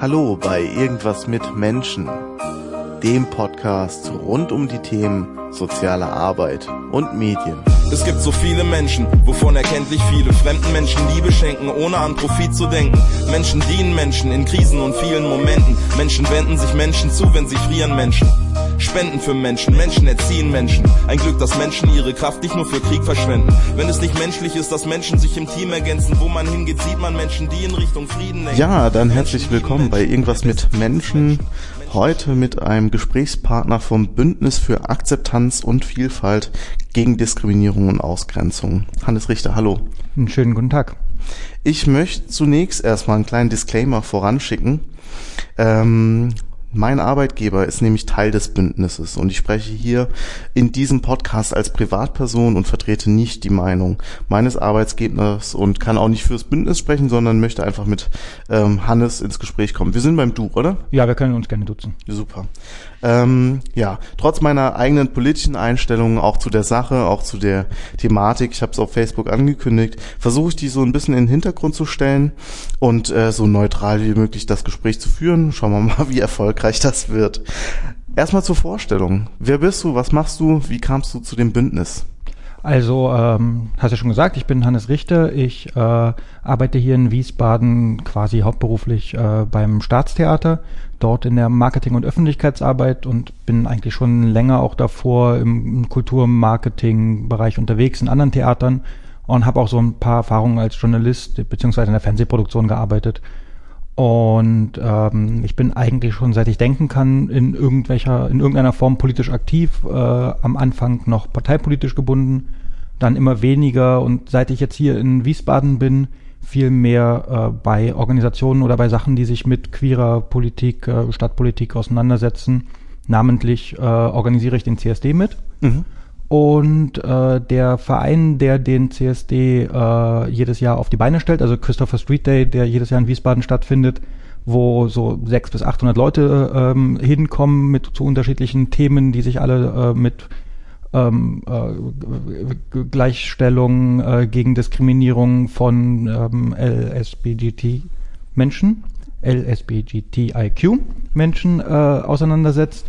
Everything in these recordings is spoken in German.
Hallo bei Irgendwas mit Menschen, dem Podcast rund um die Themen soziale Arbeit und Medien. Es gibt so viele Menschen, wovon erkenntlich viele fremden Menschen Liebe schenken, ohne an Profit zu denken. Menschen dienen Menschen in Krisen und vielen Momenten. Menschen wenden sich Menschen zu, wenn sie frieren Menschen. Spenden für Menschen, Menschen erziehen Menschen. Ein Glück, dass Menschen ihre Kraft nicht nur für Krieg verschwenden. Wenn es nicht menschlich ist, dass Menschen sich im Team ergänzen, wo man hingeht, sieht man Menschen, die in Richtung Frieden denken. Ja, dann herzlich willkommen bei Irgendwas mit Menschen. Heute mit einem Gesprächspartner vom Bündnis für Akzeptanz und Vielfalt gegen Diskriminierung und Ausgrenzung. Hannes Richter, hallo. Einen schönen guten Tag. Ich möchte zunächst erstmal einen kleinen Disclaimer voranschicken. Ähm, mein Arbeitgeber ist nämlich Teil des Bündnisses und ich spreche hier in diesem Podcast als Privatperson und vertrete nicht die Meinung meines Arbeitsgebers und kann auch nicht fürs Bündnis sprechen, sondern möchte einfach mit ähm, Hannes ins Gespräch kommen. Wir sind beim Du, oder? Ja, wir können uns gerne duzen. Super. Ähm, ja, trotz meiner eigenen politischen Einstellungen auch zu der Sache, auch zu der Thematik, ich habe es auf Facebook angekündigt, versuche ich die so ein bisschen in den Hintergrund zu stellen und äh, so neutral wie möglich das Gespräch zu führen. Schauen wir mal, wie erfolgreich das wird. Erstmal zur Vorstellung. Wer bist du? Was machst du? Wie kamst du zu dem Bündnis? Also, ähm, hast du schon gesagt, ich bin Hannes Richter. Ich äh, arbeite hier in Wiesbaden quasi hauptberuflich äh, beim Staatstheater, dort in der Marketing- und Öffentlichkeitsarbeit und bin eigentlich schon länger auch davor im Kulturmarketing-Bereich unterwegs in anderen Theatern und habe auch so ein paar Erfahrungen als Journalist beziehungsweise in der Fernsehproduktion gearbeitet. Und ähm, ich bin eigentlich schon, seit ich denken kann, in irgendwelcher, in irgendeiner Form politisch aktiv. Äh, am Anfang noch parteipolitisch gebunden, dann immer weniger. Und seit ich jetzt hier in Wiesbaden bin, viel mehr äh, bei Organisationen oder bei Sachen, die sich mit queerer Politik, äh, Stadtpolitik auseinandersetzen. Namentlich äh, organisiere ich den CSD mit. Mhm. Und äh, der Verein, der den CSD äh, jedes Jahr auf die Beine stellt, also Christopher Street Day, der jedes Jahr in Wiesbaden stattfindet, wo so sechs bis 800 Leute ähm, hinkommen mit zu unterschiedlichen Themen, die sich alle äh, mit ähm, äh, Gleichstellung äh, gegen Diskriminierung von ähm, LSBGT-Menschen, LSBGTIQ-Menschen äh, auseinandersetzt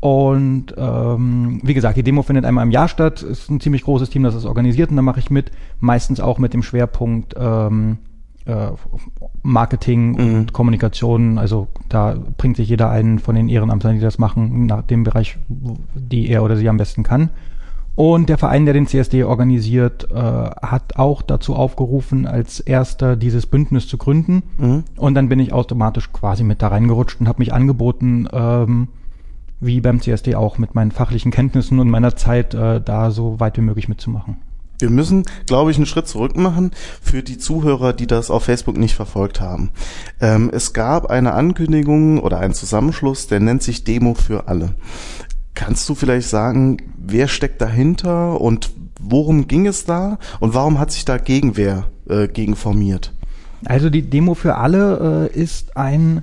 und ähm, wie gesagt, die Demo findet einmal im Jahr statt. Ist ein ziemlich großes Team, das ist organisiert und da mache ich mit. Meistens auch mit dem Schwerpunkt ähm, äh, Marketing mhm. und Kommunikation. Also da bringt sich jeder einen von den Ehrenamtern, die das machen, nach dem Bereich, die er oder sie am besten kann. Und der Verein, der den CSD organisiert, äh, hat auch dazu aufgerufen, als erster dieses Bündnis zu gründen. Mhm. Und dann bin ich automatisch quasi mit da reingerutscht und habe mich angeboten, ähm, wie beim CSD auch mit meinen fachlichen Kenntnissen und meiner Zeit äh, da so weit wie möglich mitzumachen. Wir müssen, glaube ich, einen Schritt zurück machen für die Zuhörer, die das auf Facebook nicht verfolgt haben. Ähm, es gab eine Ankündigung oder einen Zusammenschluss, der nennt sich Demo für alle. Kannst du vielleicht sagen, wer steckt dahinter und worum ging es da und warum hat sich da Gegenwehr äh, gegen formiert? Also die Demo für alle äh, ist ein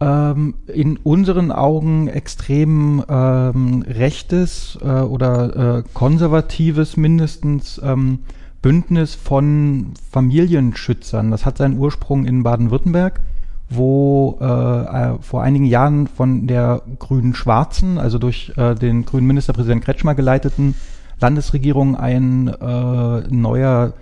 ähm, in unseren Augen extrem ähm, rechtes äh, oder äh, konservatives mindestens ähm, Bündnis von Familienschützern. Das hat seinen Ursprung in Baden-Württemberg, wo äh, äh, vor einigen Jahren von der grünen Schwarzen, also durch äh, den grünen Ministerpräsident Kretschmer geleiteten Landesregierung ein äh, neuer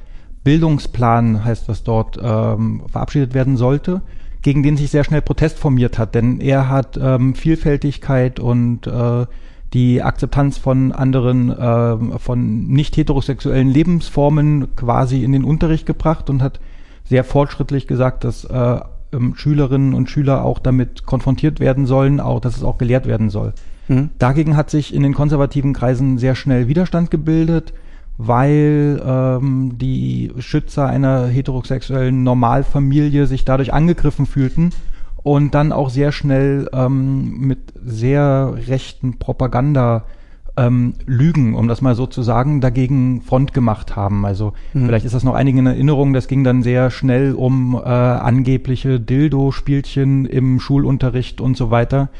Bildungsplan, heißt das dort, ähm, verabschiedet werden sollte gegen den sich sehr schnell Protest formiert hat, denn er hat ähm, Vielfältigkeit und äh, die Akzeptanz von anderen, äh, von nicht heterosexuellen Lebensformen quasi in den Unterricht gebracht und hat sehr fortschrittlich gesagt, dass äh, ähm, Schülerinnen und Schüler auch damit konfrontiert werden sollen, auch dass es auch gelehrt werden soll. Mhm. Dagegen hat sich in den konservativen Kreisen sehr schnell Widerstand gebildet weil ähm, die Schützer einer heterosexuellen Normalfamilie sich dadurch angegriffen fühlten und dann auch sehr schnell ähm, mit sehr rechten Propaganda ähm, Lügen, um das mal so zu sagen, dagegen Front gemacht haben. Also mhm. vielleicht ist das noch einigen in Erinnerung, das ging dann sehr schnell um äh, angebliche Dildo-Spielchen im Schulunterricht und so weiter.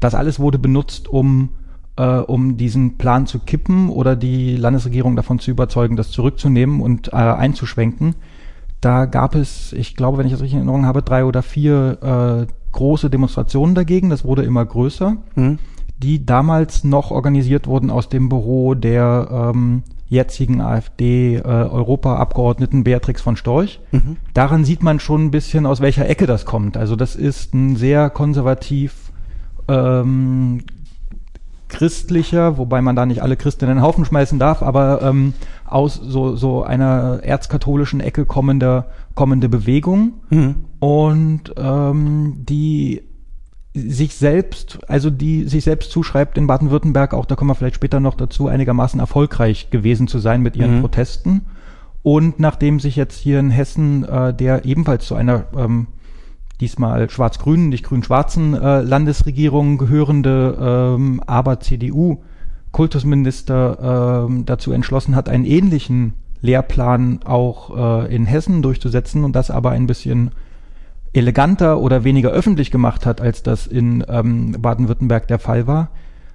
Das alles wurde benutzt, um äh, um diesen Plan zu kippen oder die Landesregierung davon zu überzeugen, das zurückzunehmen und äh, einzuschwenken. da gab es, ich glaube, wenn ich das richtig in Erinnerung habe, drei oder vier äh, große Demonstrationen dagegen. Das wurde immer größer. Mhm. Die damals noch organisiert wurden aus dem Büro der ähm, jetzigen AfD-Europaabgeordneten äh, Beatrix von Storch. Mhm. Daran sieht man schon ein bisschen, aus welcher Ecke das kommt. Also das ist ein sehr konservativ ähm, christlicher, wobei man da nicht alle Christen in den Haufen schmeißen darf, aber ähm, aus so, so einer erzkatholischen Ecke kommende, kommende Bewegung mhm. und ähm, die sich selbst, also die sich selbst zuschreibt in Baden-Württemberg, auch da kommen wir vielleicht später noch dazu, einigermaßen erfolgreich gewesen zu sein mit ihren mhm. Protesten. Und nachdem sich jetzt hier in Hessen, äh, der ebenfalls zu einer ähm, diesmal schwarz-grünen, nicht grün-schwarzen äh, Landesregierung gehörende, ähm, aber CDU Kultusminister ähm, dazu entschlossen hat, einen ähnlichen Lehrplan auch äh, in Hessen durchzusetzen und das aber ein bisschen eleganter oder weniger öffentlich gemacht hat, als das in ähm, Baden-Württemberg der Fall war,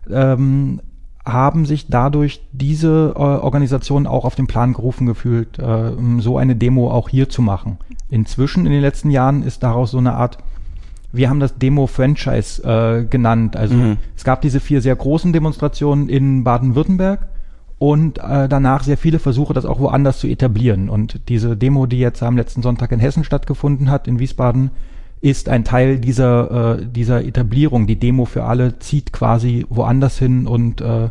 ähm, haben sich dadurch diese äh, Organisationen auch auf den Plan gerufen gefühlt, äh, so eine Demo auch hier zu machen. Inzwischen in den letzten Jahren ist daraus so eine Art wir haben das Demo-Franchise äh, genannt. Also mhm. es gab diese vier sehr großen Demonstrationen in Baden-Württemberg und äh, danach sehr viele Versuche, das auch woanders zu etablieren. Und diese Demo, die jetzt am letzten Sonntag in Hessen stattgefunden hat, in Wiesbaden, ist ein Teil dieser, äh, dieser Etablierung. Die Demo für alle zieht quasi woanders hin und äh,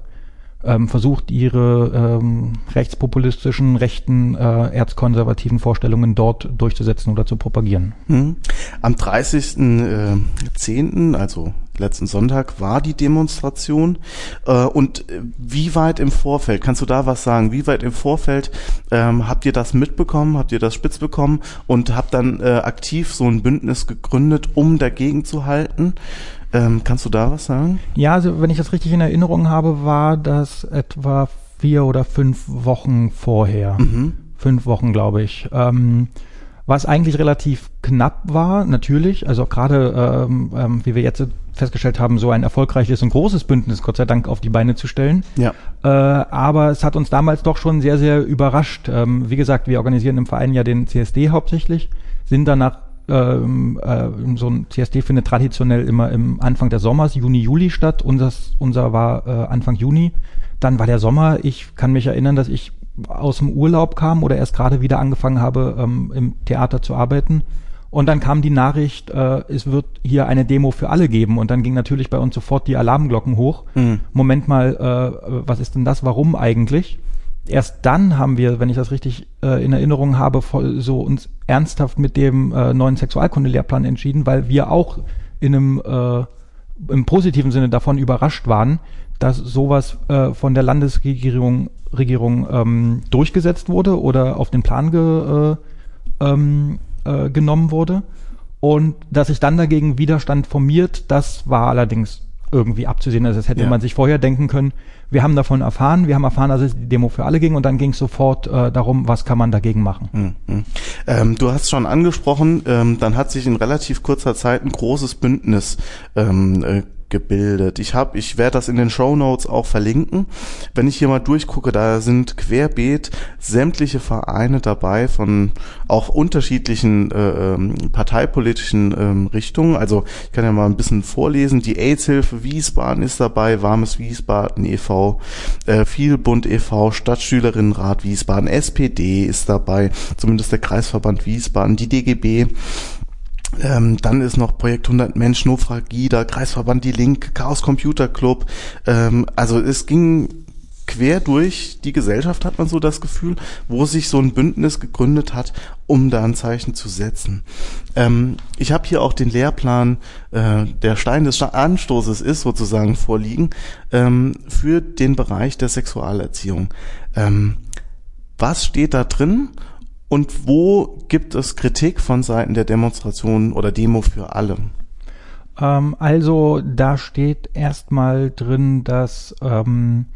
ähm, versucht, ihre ähm, rechtspopulistischen, rechten, äh, erzkonservativen Vorstellungen dort durchzusetzen oder zu propagieren. Hm. Am 30.10., äh, also letzten Sonntag, war die Demonstration. Äh, und wie weit im Vorfeld, kannst du da was sagen, wie weit im Vorfeld ähm, habt ihr das mitbekommen, habt ihr das spitz bekommen und habt dann äh, aktiv so ein Bündnis gegründet, um dagegen zu halten? Ähm, kannst du da was sagen? Ja, also wenn ich das richtig in Erinnerung habe, war das etwa vier oder fünf Wochen vorher. Mhm. Fünf Wochen, glaube ich. Ähm, was eigentlich relativ knapp war, natürlich, also gerade, ähm, ähm, wie wir jetzt festgestellt haben, so ein erfolgreiches und großes Bündnis, Gott sei Dank, auf die Beine zu stellen. Ja. Äh, aber es hat uns damals doch schon sehr, sehr überrascht. Ähm, wie gesagt, wir organisieren im Verein ja den CSD hauptsächlich, sind danach ähm, äh, so ein CSD findet traditionell immer im Anfang des Sommers, Juni, Juli statt. Unseres, unser war äh, Anfang Juni. Dann war der Sommer. Ich kann mich erinnern, dass ich aus dem Urlaub kam oder erst gerade wieder angefangen habe, ähm, im Theater zu arbeiten. Und dann kam die Nachricht, äh, es wird hier eine Demo für alle geben. Und dann ging natürlich bei uns sofort die Alarmglocken hoch. Mhm. Moment mal, äh, was ist denn das? Warum eigentlich? erst dann haben wir, wenn ich das richtig äh, in Erinnerung habe, voll, so uns ernsthaft mit dem äh, neuen Sexualkundelehrplan entschieden, weil wir auch in einem äh, im positiven Sinne davon überrascht waren, dass sowas äh, von der Landesregierung Regierung, ähm, durchgesetzt wurde oder auf den Plan ge, äh, ähm, äh, genommen wurde. Und dass sich dann dagegen Widerstand formiert, das war allerdings irgendwie abzusehen. Also das hätte ja. man sich vorher denken können, wir haben davon erfahren, wir haben erfahren, dass es die Demo für alle ging und dann ging es sofort äh, darum, was kann man dagegen machen. Mhm. Ähm, du hast schon angesprochen, ähm, dann hat sich in relativ kurzer Zeit ein großes Bündnis ähm, äh, gebildet. Ich habe, ich werde das in den Show Notes auch verlinken. Wenn ich hier mal durchgucke, da sind querbeet sämtliche Vereine dabei von auch unterschiedlichen äh, ähm, parteipolitischen ähm, Richtungen. Also ich kann ja mal ein bisschen vorlesen. Die AIDS-Hilfe Wiesbaden ist dabei, Warmes Wiesbaden e.V., äh, Vielbund e.V., Stadtschülerinnenrat Wiesbaden, SPD ist dabei, zumindest der Kreisverband Wiesbaden, die DGB ähm, dann ist noch Projekt 100 Mensch, Nofragida, Kreisverband Die Link, Chaos Computer Club. Ähm, also es ging quer durch die Gesellschaft, hat man so das Gefühl, wo sich so ein Bündnis gegründet hat, um da ein Zeichen zu setzen. Ähm, ich habe hier auch den Lehrplan, äh, der Stein des Anstoßes ist sozusagen vorliegen, ähm, für den Bereich der Sexualerziehung. Ähm, was steht da drin und wo gibt es Kritik von Seiten der Demonstrationen oder Demo für alle? Ähm, also da steht erstmal drin, dass ähm,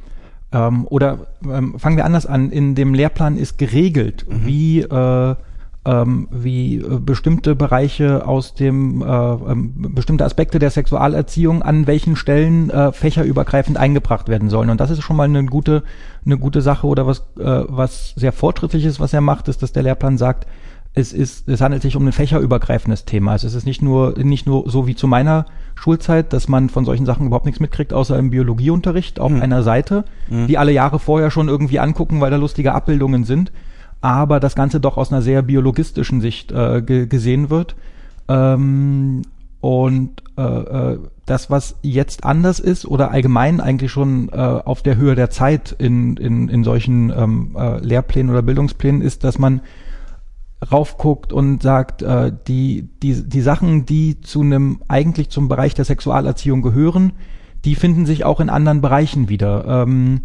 ähm, oder ähm, fangen wir anders an. In dem Lehrplan ist geregelt, mhm. wie äh, ähm, wie äh, bestimmte Bereiche aus dem, äh, ähm, bestimmte Aspekte der Sexualerziehung an welchen Stellen äh, fächerübergreifend eingebracht werden sollen. Und das ist schon mal eine gute, eine gute Sache oder was, äh, was sehr fortschrittlich ist, was er macht, ist, dass der Lehrplan sagt, es ist, es handelt sich um ein fächerübergreifendes Thema. Also es ist nicht nur, nicht nur so wie zu meiner Schulzeit, dass man von solchen Sachen überhaupt nichts mitkriegt, außer im Biologieunterricht auf mhm. einer Seite, mhm. die alle Jahre vorher schon irgendwie angucken, weil da lustige Abbildungen sind. Aber das Ganze doch aus einer sehr biologistischen Sicht äh, gesehen wird. Ähm, und äh, äh, das, was jetzt anders ist oder allgemein eigentlich schon äh, auf der Höhe der Zeit in, in, in solchen ähm, äh, Lehrplänen oder Bildungsplänen ist, dass man raufguckt und sagt, äh, die, die, die Sachen, die zu einem, eigentlich zum Bereich der Sexualerziehung gehören, die finden sich auch in anderen Bereichen wieder. Ähm,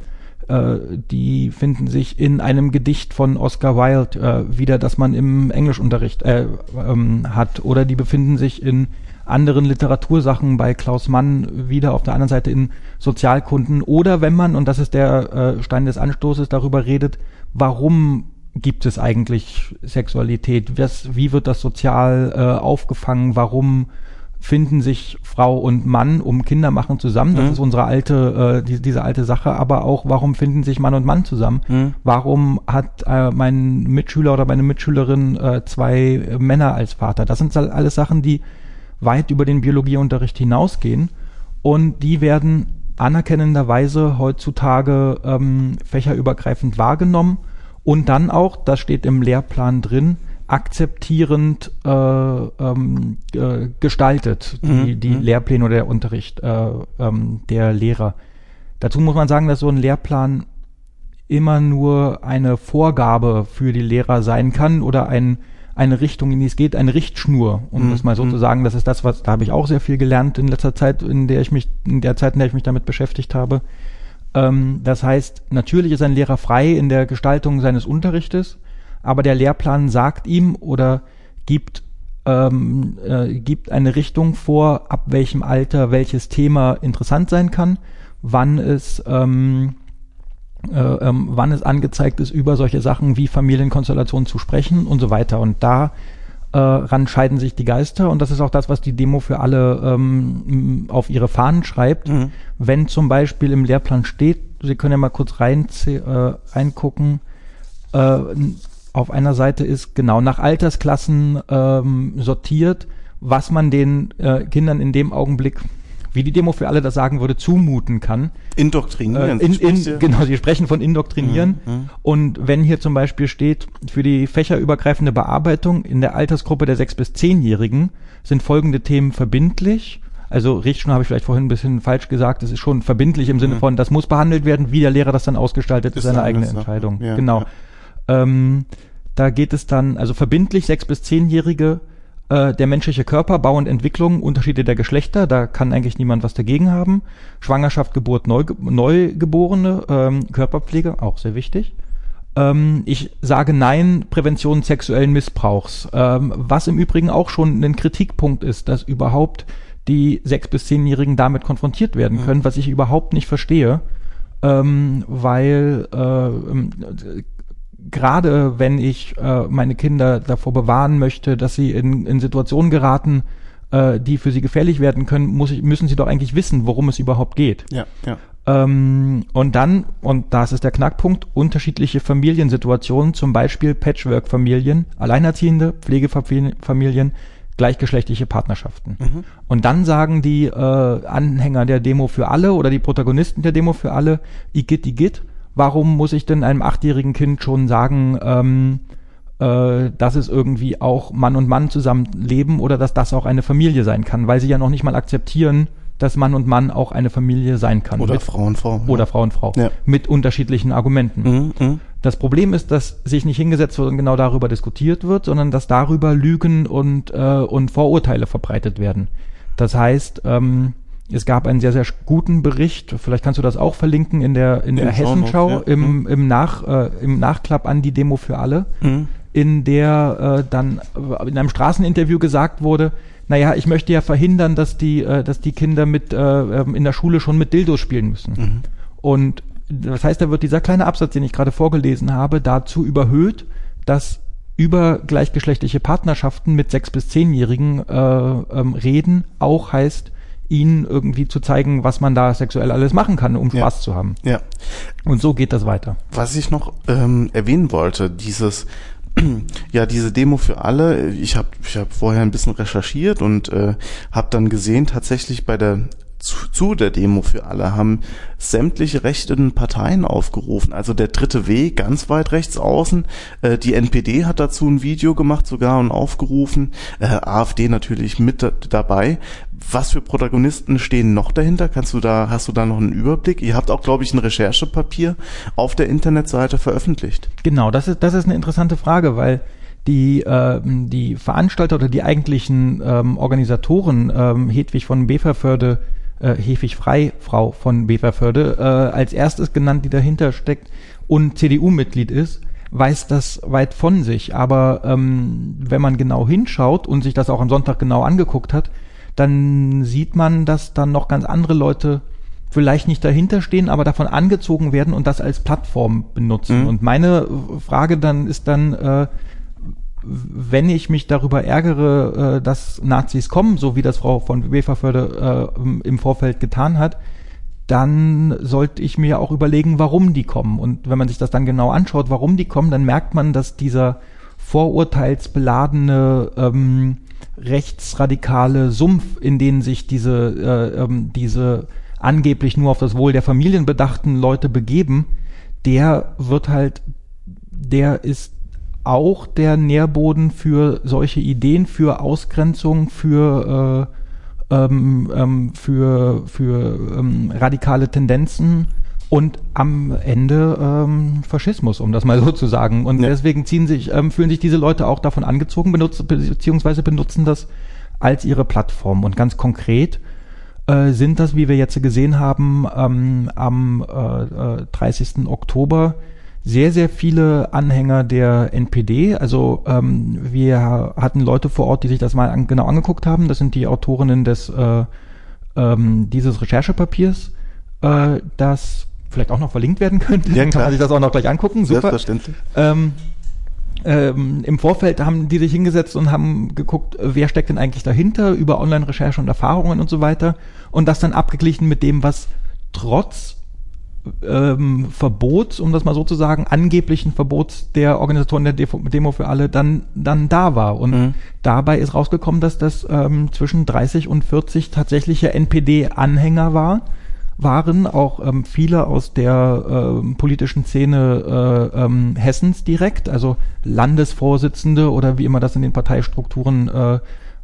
äh, die finden sich in einem Gedicht von Oscar Wilde äh, wieder, das man im Englischunterricht äh, ähm, hat. Oder die befinden sich in anderen Literatursachen bei Klaus Mann wieder auf der anderen Seite in Sozialkunden oder wenn man, und das ist der äh, Stein des Anstoßes, darüber redet, warum gibt es eigentlich Sexualität? Was, wie wird das sozial äh, aufgefangen? Warum finden sich Frau und Mann um Kinder machen zusammen? Das mhm. ist unsere alte, äh, die, diese alte Sache. Aber auch, warum finden sich Mann und Mann zusammen? Mhm. Warum hat äh, mein Mitschüler oder meine Mitschülerin äh, zwei Männer als Vater? Das sind alles Sachen, die weit über den Biologieunterricht hinausgehen und die werden anerkennenderweise heutzutage ähm, fächerübergreifend wahrgenommen und dann auch, das steht im Lehrplan drin, akzeptierend äh, ähm, äh, gestaltet, die, mhm. die mhm. Lehrpläne oder der Unterricht äh, ähm, der Lehrer. Dazu muss man sagen, dass so ein Lehrplan immer nur eine Vorgabe für die Lehrer sein kann oder ein eine Richtung, in die es geht, eine Richtschnur, um mhm. das mal so mhm. zu sagen. Das ist das, was, da habe ich auch sehr viel gelernt in letzter Zeit, in der ich mich, in der Zeit, in der ich mich damit beschäftigt habe. Ähm, das heißt, natürlich ist ein Lehrer frei in der Gestaltung seines Unterrichtes, aber der Lehrplan sagt ihm oder gibt ähm, äh, gibt eine Richtung vor, ab welchem Alter welches Thema interessant sein kann, wann es ähm, äh, ähm, wann es angezeigt ist, über solche Sachen wie Familienkonstellationen zu sprechen und so weiter. Und da äh, ran scheiden sich die Geister und das ist auch das, was die Demo für alle ähm, auf ihre Fahnen schreibt. Mhm. Wenn zum Beispiel im Lehrplan steht, Sie können ja mal kurz rein, äh, reingucken, äh, auf einer Seite ist genau nach Altersklassen ähm, sortiert, was man den äh, Kindern in dem Augenblick wie die Demo für alle das sagen würde, zumuten kann. Indoktrinieren. Äh, in, in, genau, sie sprechen von indoktrinieren. Mhm, mhm. Und wenn hier zum Beispiel steht, für die fächerübergreifende Bearbeitung in der Altersgruppe der 6- bis 10-Jährigen sind folgende Themen verbindlich. Also Richtschnur habe ich vielleicht vorhin ein bisschen falsch gesagt. Das ist schon verbindlich im Sinne mhm. von, das muss behandelt werden. Wie der Lehrer das dann ausgestaltet, ist, ist seine eigene Entscheidung. Ja, genau. Ja. Ähm, da geht es dann, also verbindlich 6- bis 10-Jährige äh, der menschliche Körper, Bau und Entwicklung, Unterschiede der Geschlechter, da kann eigentlich niemand was dagegen haben. Schwangerschaft, Geburt, Neuge Neugeborene, ähm, Körperpflege, auch sehr wichtig. Ähm, ich sage Nein, Prävention sexuellen Missbrauchs, ähm, was im Übrigen auch schon ein Kritikpunkt ist, dass überhaupt die sechs bis zehnjährigen damit konfrontiert werden können, mhm. was ich überhaupt nicht verstehe, ähm, weil äh, gerade wenn ich äh, meine Kinder davor bewahren möchte, dass sie in, in Situationen geraten, äh, die für sie gefährlich werden können, muss ich, müssen sie doch eigentlich wissen, worum es überhaupt geht. Ja, ja. Ähm, und dann, und das ist der Knackpunkt, unterschiedliche Familiensituationen, zum Beispiel Patchwork-Familien, alleinerziehende Pflegefamilien, gleichgeschlechtliche Partnerschaften. Mhm. Und dann sagen die äh, Anhänger der Demo für alle oder die Protagonisten der Demo für alle, Igitt, Igitt, warum muss ich denn einem achtjährigen Kind schon sagen, ähm, äh, dass es irgendwie auch Mann und Mann zusammenleben oder dass das auch eine Familie sein kann, weil sie ja noch nicht mal akzeptieren, dass Mann und Mann auch eine Familie sein kann. Oder mit, Frau und Frau. Oder ja. Frau und Frau. Ja. Mit unterschiedlichen Argumenten. Mhm, mh. Das Problem ist, dass sich nicht hingesetzt wird und genau darüber diskutiert wird, sondern dass darüber Lügen und, äh, und Vorurteile verbreitet werden. Das heißt, ähm, es gab einen sehr, sehr guten Bericht, vielleicht kannst du das auch verlinken in der, in der Hessenschau, ja. im, mhm. im, Nach, äh, im Nachklapp an die Demo für alle, mhm. in der äh, dann äh, in einem Straßeninterview gesagt wurde, naja, ich möchte ja verhindern, dass die, äh, dass die Kinder mit äh, ähm, in der Schule schon mit Dildos spielen müssen. Mhm. Und das heißt, da wird dieser kleine Absatz, den ich gerade vorgelesen habe, dazu überhöht, dass über gleichgeschlechtliche Partnerschaften mit sechs bis zehnjährigen äh, ähm, reden auch heißt, ihnen irgendwie zu zeigen, was man da sexuell alles machen kann, um Spaß ja. zu haben. Ja. Und so geht das weiter. Was ich noch ähm, erwähnen wollte, dieses Ja, diese Demo für alle, ich habe ich hab vorher ein bisschen recherchiert und äh, habe dann gesehen, tatsächlich bei der zu, zu der Demo für alle haben sämtliche rechten Parteien aufgerufen. Also der dritte Weg ganz weit rechts außen. Äh, die NPD hat dazu ein Video gemacht sogar und aufgerufen. Äh, AfD natürlich mit da, dabei. Was für Protagonisten stehen noch dahinter? Kannst du da, hast du da noch einen Überblick? Ihr habt auch, glaube ich, ein Recherchepapier auf der Internetseite veröffentlicht. Genau, das ist, das ist eine interessante Frage, weil die, äh, die Veranstalter oder die eigentlichen ähm, Organisatoren, ähm, Hedwig von Beverförde, äh, Hefig Frei, Frau von Beverförde, äh, als erstes genannt, die dahinter steckt und CDU-Mitglied ist, weiß das weit von sich. Aber ähm, wenn man genau hinschaut und sich das auch am Sonntag genau angeguckt hat, dann sieht man, dass dann noch ganz andere Leute vielleicht nicht dahinter stehen, aber davon angezogen werden und das als Plattform benutzen. Mhm. Und meine Frage dann ist dann, äh, wenn ich mich darüber ärgere, äh, dass Nazis kommen, so wie das Frau von Weferförde äh, im Vorfeld getan hat, dann sollte ich mir auch überlegen, warum die kommen. Und wenn man sich das dann genau anschaut, warum die kommen, dann merkt man, dass dieser vorurteilsbeladene ähm, rechtsradikale Sumpf, in den sich diese, äh, ähm, diese angeblich nur auf das Wohl der Familien bedachten Leute begeben, der wird halt, der ist auch der Nährboden für solche Ideen, für Ausgrenzung, für, äh, ähm, ähm, für, für ähm, radikale Tendenzen und am Ende ähm, Faschismus, um das mal so zu sagen. Und ja. deswegen ziehen sich, ähm, fühlen sich diese Leute auch davon angezogen, benutzen, beziehungsweise benutzen das als ihre Plattform. Und ganz konkret äh, sind das, wie wir jetzt gesehen haben, ähm, am äh, 30. Äh, Oktober sehr, sehr viele Anhänger der NPD. Also ähm, wir hatten Leute vor Ort, die sich das mal an, genau angeguckt haben. Das sind die Autorinnen des äh, ähm, dieses Recherchepapiers, äh, das vielleicht auch noch verlinkt werden könnte. Ja, kann man sich das auch noch gleich angucken. Super. Selbstverständlich. Ähm, ähm, Im Vorfeld haben die sich hingesetzt und haben geguckt, wer steckt denn eigentlich dahinter über Online-Recherche und Erfahrungen und so weiter und das dann abgeglichen mit dem, was trotz ähm, Verbots, um das mal so zu sagen, angeblichen Verbots der Organisatoren der Demo für alle dann, dann da war. Und mhm. dabei ist rausgekommen, dass das ähm, zwischen 30 und 40 tatsächliche NPD-Anhänger war, waren auch ähm, viele aus der äh, politischen Szene äh, ähm, Hessens direkt, also Landesvorsitzende oder wie immer das in den Parteistrukturen äh,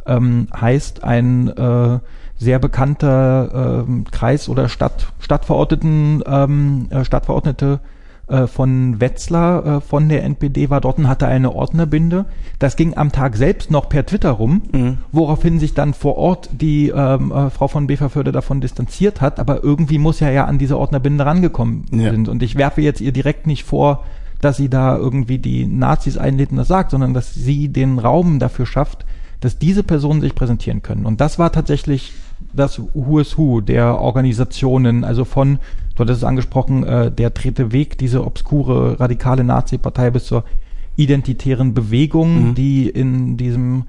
ähm, heißt, ein äh, sehr bekannter ähm, Kreis- oder Stadt, Stadtverordneten, ähm, äh, Stadtverordnete äh, von Wetzlar äh, von der NPD war dort und hatte eine Ordnerbinde. Das ging am Tag selbst noch per Twitter rum, mhm. woraufhin sich dann vor Ort die ähm, äh, Frau von Beverförde davon distanziert hat, aber irgendwie muss ja ja an diese Ordnerbinde rangekommen ja. sind. Und ich werfe jetzt ihr direkt nicht vor, dass sie da irgendwie die Nazis einlädt und das sagt, sondern dass sie den Raum dafür schafft, dass diese Personen sich präsentieren können. Und das war tatsächlich das Who is Who der Organisationen, also von, du hattest es angesprochen, äh, der dritte Weg, diese obskure radikale Nazi-Partei bis zur identitären Bewegung, mhm. die in diesem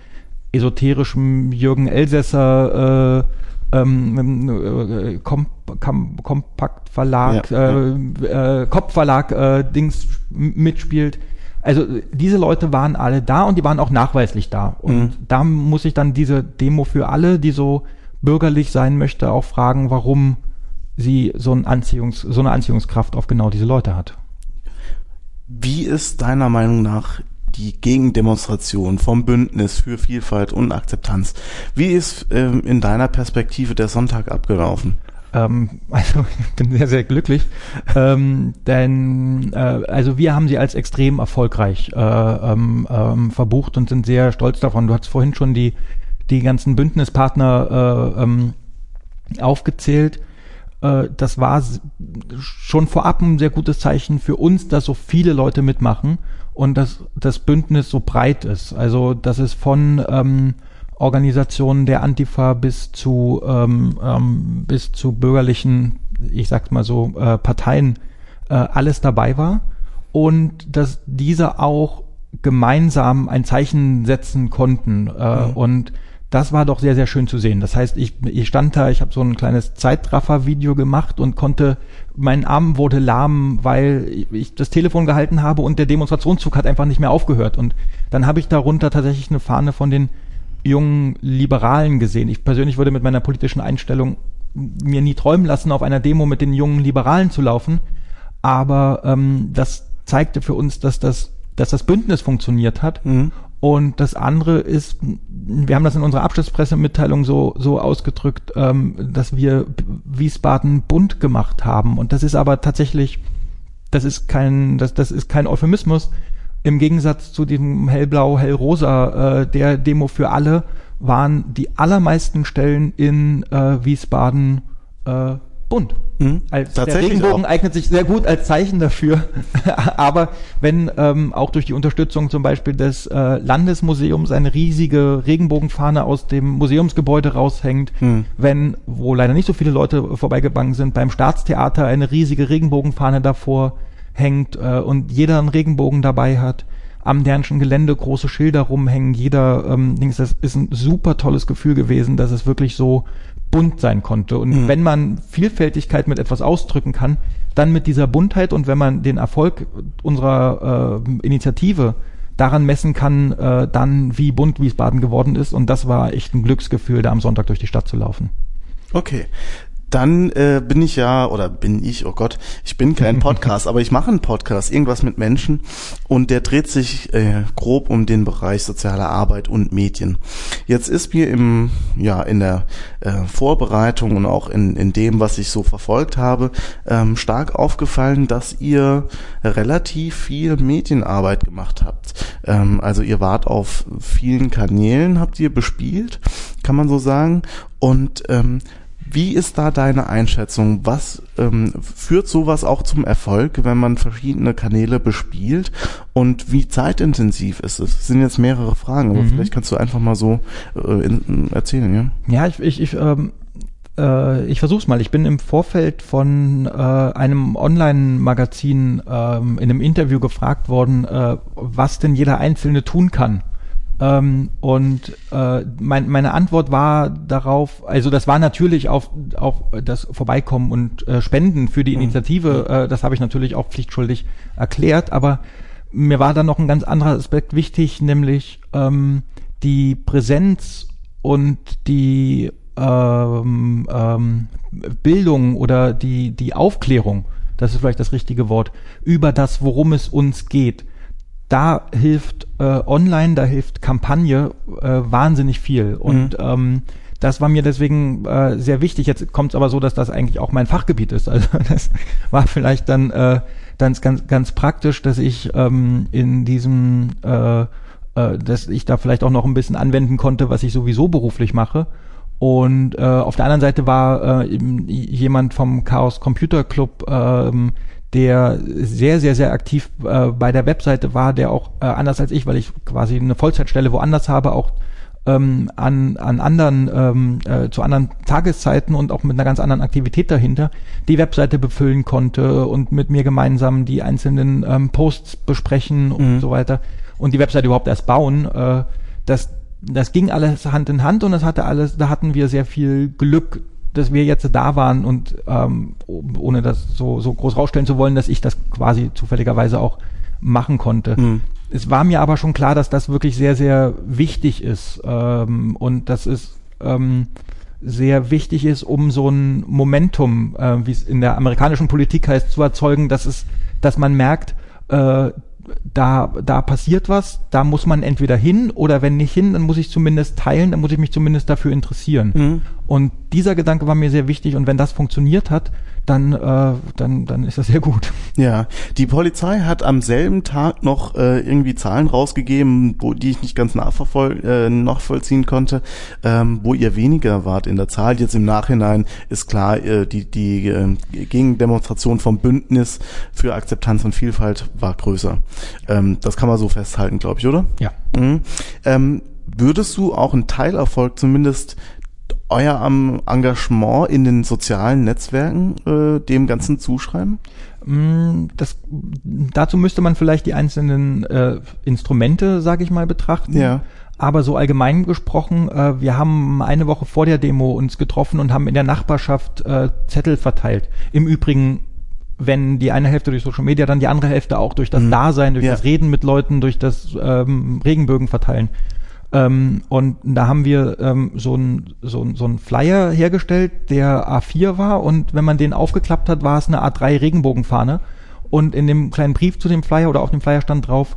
esoterischen Jürgen Elsässer äh, ähm, äh, Kom Kom Kompaktverlag, ja, äh, äh, Kopfverlag äh, Dings mitspielt. Also diese Leute waren alle da und die waren auch nachweislich da. Und mhm. da muss ich dann diese Demo für alle, die so bürgerlich sein möchte, auch fragen, warum sie so, ein Anziehungs-, so eine Anziehungskraft auf genau diese Leute hat. Wie ist deiner Meinung nach die Gegendemonstration vom Bündnis für Vielfalt und Akzeptanz? Wie ist ähm, in deiner Perspektive der Sonntag abgelaufen? Ähm, also ich bin sehr, sehr glücklich, ähm, denn äh, also wir haben sie als extrem erfolgreich äh, ähm, ähm, verbucht und sind sehr stolz davon. Du hast vorhin schon die die ganzen Bündnispartner äh, ähm, aufgezählt. Äh, das war schon vorab ein sehr gutes Zeichen für uns, dass so viele Leute mitmachen und dass das Bündnis so breit ist. Also dass es von ähm, Organisationen der Antifa bis zu ähm, ähm, bis zu bürgerlichen, ich sag's mal so, äh, Parteien äh, alles dabei war und dass diese auch gemeinsam ein Zeichen setzen konnten äh, mhm. und das war doch sehr, sehr schön zu sehen. Das heißt, ich, ich stand da, ich habe so ein kleines Zeitraffer-Video gemacht und konnte, mein Arm wurde lahm, weil ich das Telefon gehalten habe und der Demonstrationszug hat einfach nicht mehr aufgehört. Und dann habe ich darunter tatsächlich eine Fahne von den jungen Liberalen gesehen. Ich persönlich würde mit meiner politischen Einstellung mir nie träumen lassen, auf einer Demo mit den jungen Liberalen zu laufen. Aber ähm, das zeigte für uns, dass das, dass das Bündnis funktioniert hat. Mhm. Und das andere ist, wir haben das in unserer Abschlusspressemitteilung so, so ausgedrückt, ähm, dass wir Wiesbaden bunt gemacht haben. Und das ist aber tatsächlich, das ist kein, das, das ist kein Euphemismus. Im Gegensatz zu diesem hellblau, hellrosa, äh, der Demo für alle, waren die allermeisten Stellen in äh, Wiesbaden äh, bunt. Mhm. Als der Regenbogen auch. eignet sich sehr gut als Zeichen dafür. Aber wenn ähm, auch durch die Unterstützung zum Beispiel des äh, Landesmuseums eine riesige Regenbogenfahne aus dem Museumsgebäude raushängt, mhm. wenn, wo leider nicht so viele Leute vorbeigegangen sind, beim Staatstheater eine riesige Regenbogenfahne davor hängt äh, und jeder einen Regenbogen dabei hat, am dernischen Gelände große Schilder rumhängen, jeder ähm, Dings, das ist ein super tolles Gefühl gewesen, dass es wirklich so bunt sein konnte. Und mhm. wenn man Vielfältigkeit mit etwas ausdrücken kann, dann mit dieser Buntheit und wenn man den Erfolg unserer äh, Initiative daran messen kann, äh, dann wie bunt Wiesbaden geworden ist. Und das war echt ein Glücksgefühl, da am Sonntag durch die Stadt zu laufen. Okay dann äh, bin ich ja, oder bin ich, oh Gott, ich bin kein Podcast, aber ich mache einen Podcast, irgendwas mit Menschen und der dreht sich äh, grob um den Bereich soziale Arbeit und Medien. Jetzt ist mir im, ja, in der äh, Vorbereitung und auch in, in dem, was ich so verfolgt habe, ähm, stark aufgefallen, dass ihr relativ viel Medienarbeit gemacht habt. Ähm, also ihr wart auf vielen Kanälen, habt ihr bespielt, kann man so sagen. Und ähm, wie ist da deine Einschätzung? Was ähm, führt sowas auch zum Erfolg, wenn man verschiedene Kanäle bespielt? Und wie zeitintensiv ist es? Das sind jetzt mehrere Fragen, aber mhm. vielleicht kannst du einfach mal so äh, in, erzählen, ja? Ja, ich, ich, ich ähm äh, ich versuch's mal. Ich bin im Vorfeld von äh, einem Online-Magazin ähm, in einem Interview gefragt worden, äh, was denn jeder Einzelne tun kann, ähm, und äh, mein, meine Antwort war darauf, also das war natürlich auf, auf das Vorbeikommen und äh, Spenden für die mhm. Initiative, äh, das habe ich natürlich auch pflichtschuldig erklärt, aber mir war dann noch ein ganz anderer Aspekt wichtig, nämlich ähm, die Präsenz und die ähm, ähm, Bildung oder die, die Aufklärung, das ist vielleicht das richtige Wort, über das, worum es uns geht da hilft äh, online, da hilft Kampagne äh, wahnsinnig viel. Und mhm. ähm, das war mir deswegen äh, sehr wichtig. Jetzt kommt es aber so, dass das eigentlich auch mein Fachgebiet ist. Also das war vielleicht dann, äh, dann ganz, ganz praktisch, dass ich ähm, in diesem, äh, äh, dass ich da vielleicht auch noch ein bisschen anwenden konnte, was ich sowieso beruflich mache. Und äh, auf der anderen Seite war äh, jemand vom Chaos Computer Club, ähm, der sehr, sehr, sehr aktiv äh, bei der Webseite war, der auch äh, anders als ich, weil ich quasi eine Vollzeitstelle woanders habe, auch ähm, an, an anderen, ähm, äh, zu anderen Tageszeiten und auch mit einer ganz anderen Aktivität dahinter, die Webseite befüllen konnte und mit mir gemeinsam die einzelnen ähm, Posts besprechen und mhm. so weiter und die Webseite überhaupt erst bauen. Äh, das, das ging alles Hand in Hand und das hatte alles, da hatten wir sehr viel Glück, dass wir jetzt da waren und ähm, ohne das so, so groß rausstellen zu wollen, dass ich das quasi zufälligerweise auch machen konnte. Mhm. Es war mir aber schon klar, dass das wirklich sehr, sehr wichtig ist ähm, und dass es ähm, sehr wichtig ist, um so ein Momentum, äh, wie es in der amerikanischen Politik heißt, zu erzeugen, dass es, dass man merkt, äh, da, da passiert was, da muss man entweder hin oder wenn nicht hin, dann muss ich zumindest teilen, dann muss ich mich zumindest dafür interessieren. Mhm. Und dieser Gedanke war mir sehr wichtig und wenn das funktioniert hat, dann, äh, dann, dann ist das sehr gut. Ja, die Polizei hat am selben Tag noch äh, irgendwie Zahlen rausgegeben, wo, die ich nicht ganz nachverfol äh, nachvollziehen konnte, ähm, wo ihr weniger wart in der Zahl. Jetzt im Nachhinein ist klar, äh, die, die äh, Gegendemonstration vom Bündnis für Akzeptanz und Vielfalt war größer. Ähm, das kann man so festhalten, glaube ich, oder? Ja. Mhm. Ähm, würdest du auch einen Teilerfolg zumindest euer Engagement in den sozialen Netzwerken äh, dem Ganzen zuschreiben? Mm, das, dazu müsste man vielleicht die einzelnen äh, Instrumente, sage ich mal, betrachten. Ja. aber so allgemein gesprochen, äh, wir haben eine Woche vor der Demo uns getroffen und haben in der Nachbarschaft äh, Zettel verteilt. Im Übrigen wenn die eine Hälfte durch Social Media, dann die andere Hälfte auch durch das mhm. Dasein, durch ja. das Reden mit Leuten, durch das ähm, Regenbögen verteilen. Ähm, und da haben wir ähm, so ein so so ein Flyer hergestellt, der A4 war und wenn man den aufgeklappt hat, war es eine A3 Regenbogenfahne. Und in dem kleinen Brief zu dem Flyer oder auf dem Flyer stand drauf,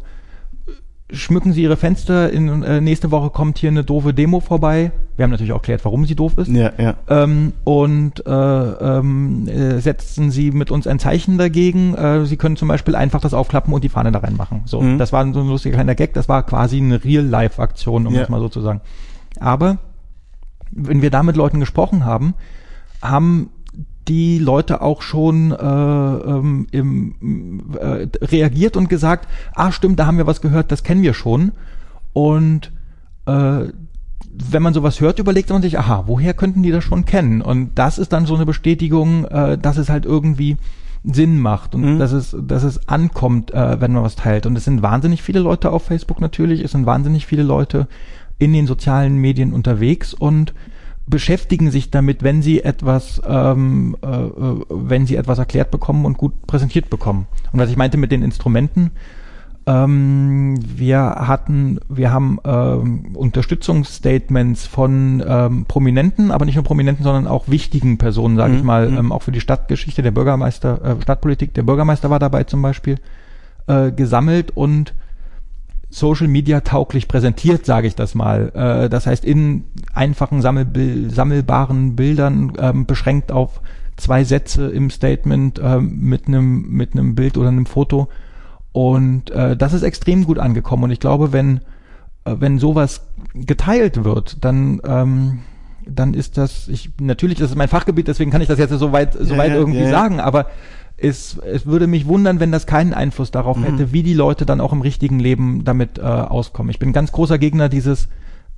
schmücken Sie Ihre Fenster. In, äh, nächste Woche kommt hier eine doofe Demo vorbei. Wir haben natürlich auch erklärt, warum sie doof ist. Ja, ja. Ähm, und äh, ähm, äh, setzen Sie mit uns ein Zeichen dagegen. Äh, sie können zum Beispiel einfach das aufklappen und die Fahne da reinmachen. So, mhm. das war so ein lustiger kleiner Gag. Das war quasi eine Real-Life-Aktion, um ja. das mal so zu sagen. Aber wenn wir da mit Leuten gesprochen haben, haben die Leute auch schon äh, ähm, im, äh, reagiert und gesagt, ah stimmt, da haben wir was gehört, das kennen wir schon. Und äh, wenn man sowas hört, überlegt man sich, aha, woher könnten die das schon kennen? Und das ist dann so eine Bestätigung, äh, dass es halt irgendwie Sinn macht und mhm. dass es, dass es ankommt, äh, wenn man was teilt. Und es sind wahnsinnig viele Leute auf Facebook natürlich, es sind wahnsinnig viele Leute in den sozialen Medien unterwegs und beschäftigen sich damit, wenn sie etwas, ähm, äh, äh, wenn sie etwas erklärt bekommen und gut präsentiert bekommen. Und was ich meinte mit den Instrumenten, ähm, wir hatten, wir haben ähm, Unterstützungsstatements von ähm, Prominenten, aber nicht nur Prominenten, sondern auch wichtigen Personen, sage mhm. ich mal, mhm. ähm, auch für die Stadtgeschichte, der Bürgermeister, äh, Stadtpolitik, der Bürgermeister war dabei zum Beispiel, äh, gesammelt und Social Media tauglich präsentiert, sage ich das mal. Äh, das heißt, in einfachen Sammelbil sammelbaren Bildern ähm, beschränkt auf zwei Sätze im Statement äh, mit einem mit einem Bild oder einem Foto. Und äh, das ist extrem gut angekommen. Und ich glaube, wenn äh, wenn sowas geteilt wird, dann ähm, dann ist das, ich natürlich, das ist mein Fachgebiet, deswegen kann ich das jetzt so weit, so ja, weit ja, irgendwie ja, sagen, aber es, es würde mich wundern, wenn das keinen Einfluss darauf mhm. hätte, wie die Leute dann auch im richtigen Leben damit äh, auskommen. Ich bin ganz großer Gegner dieses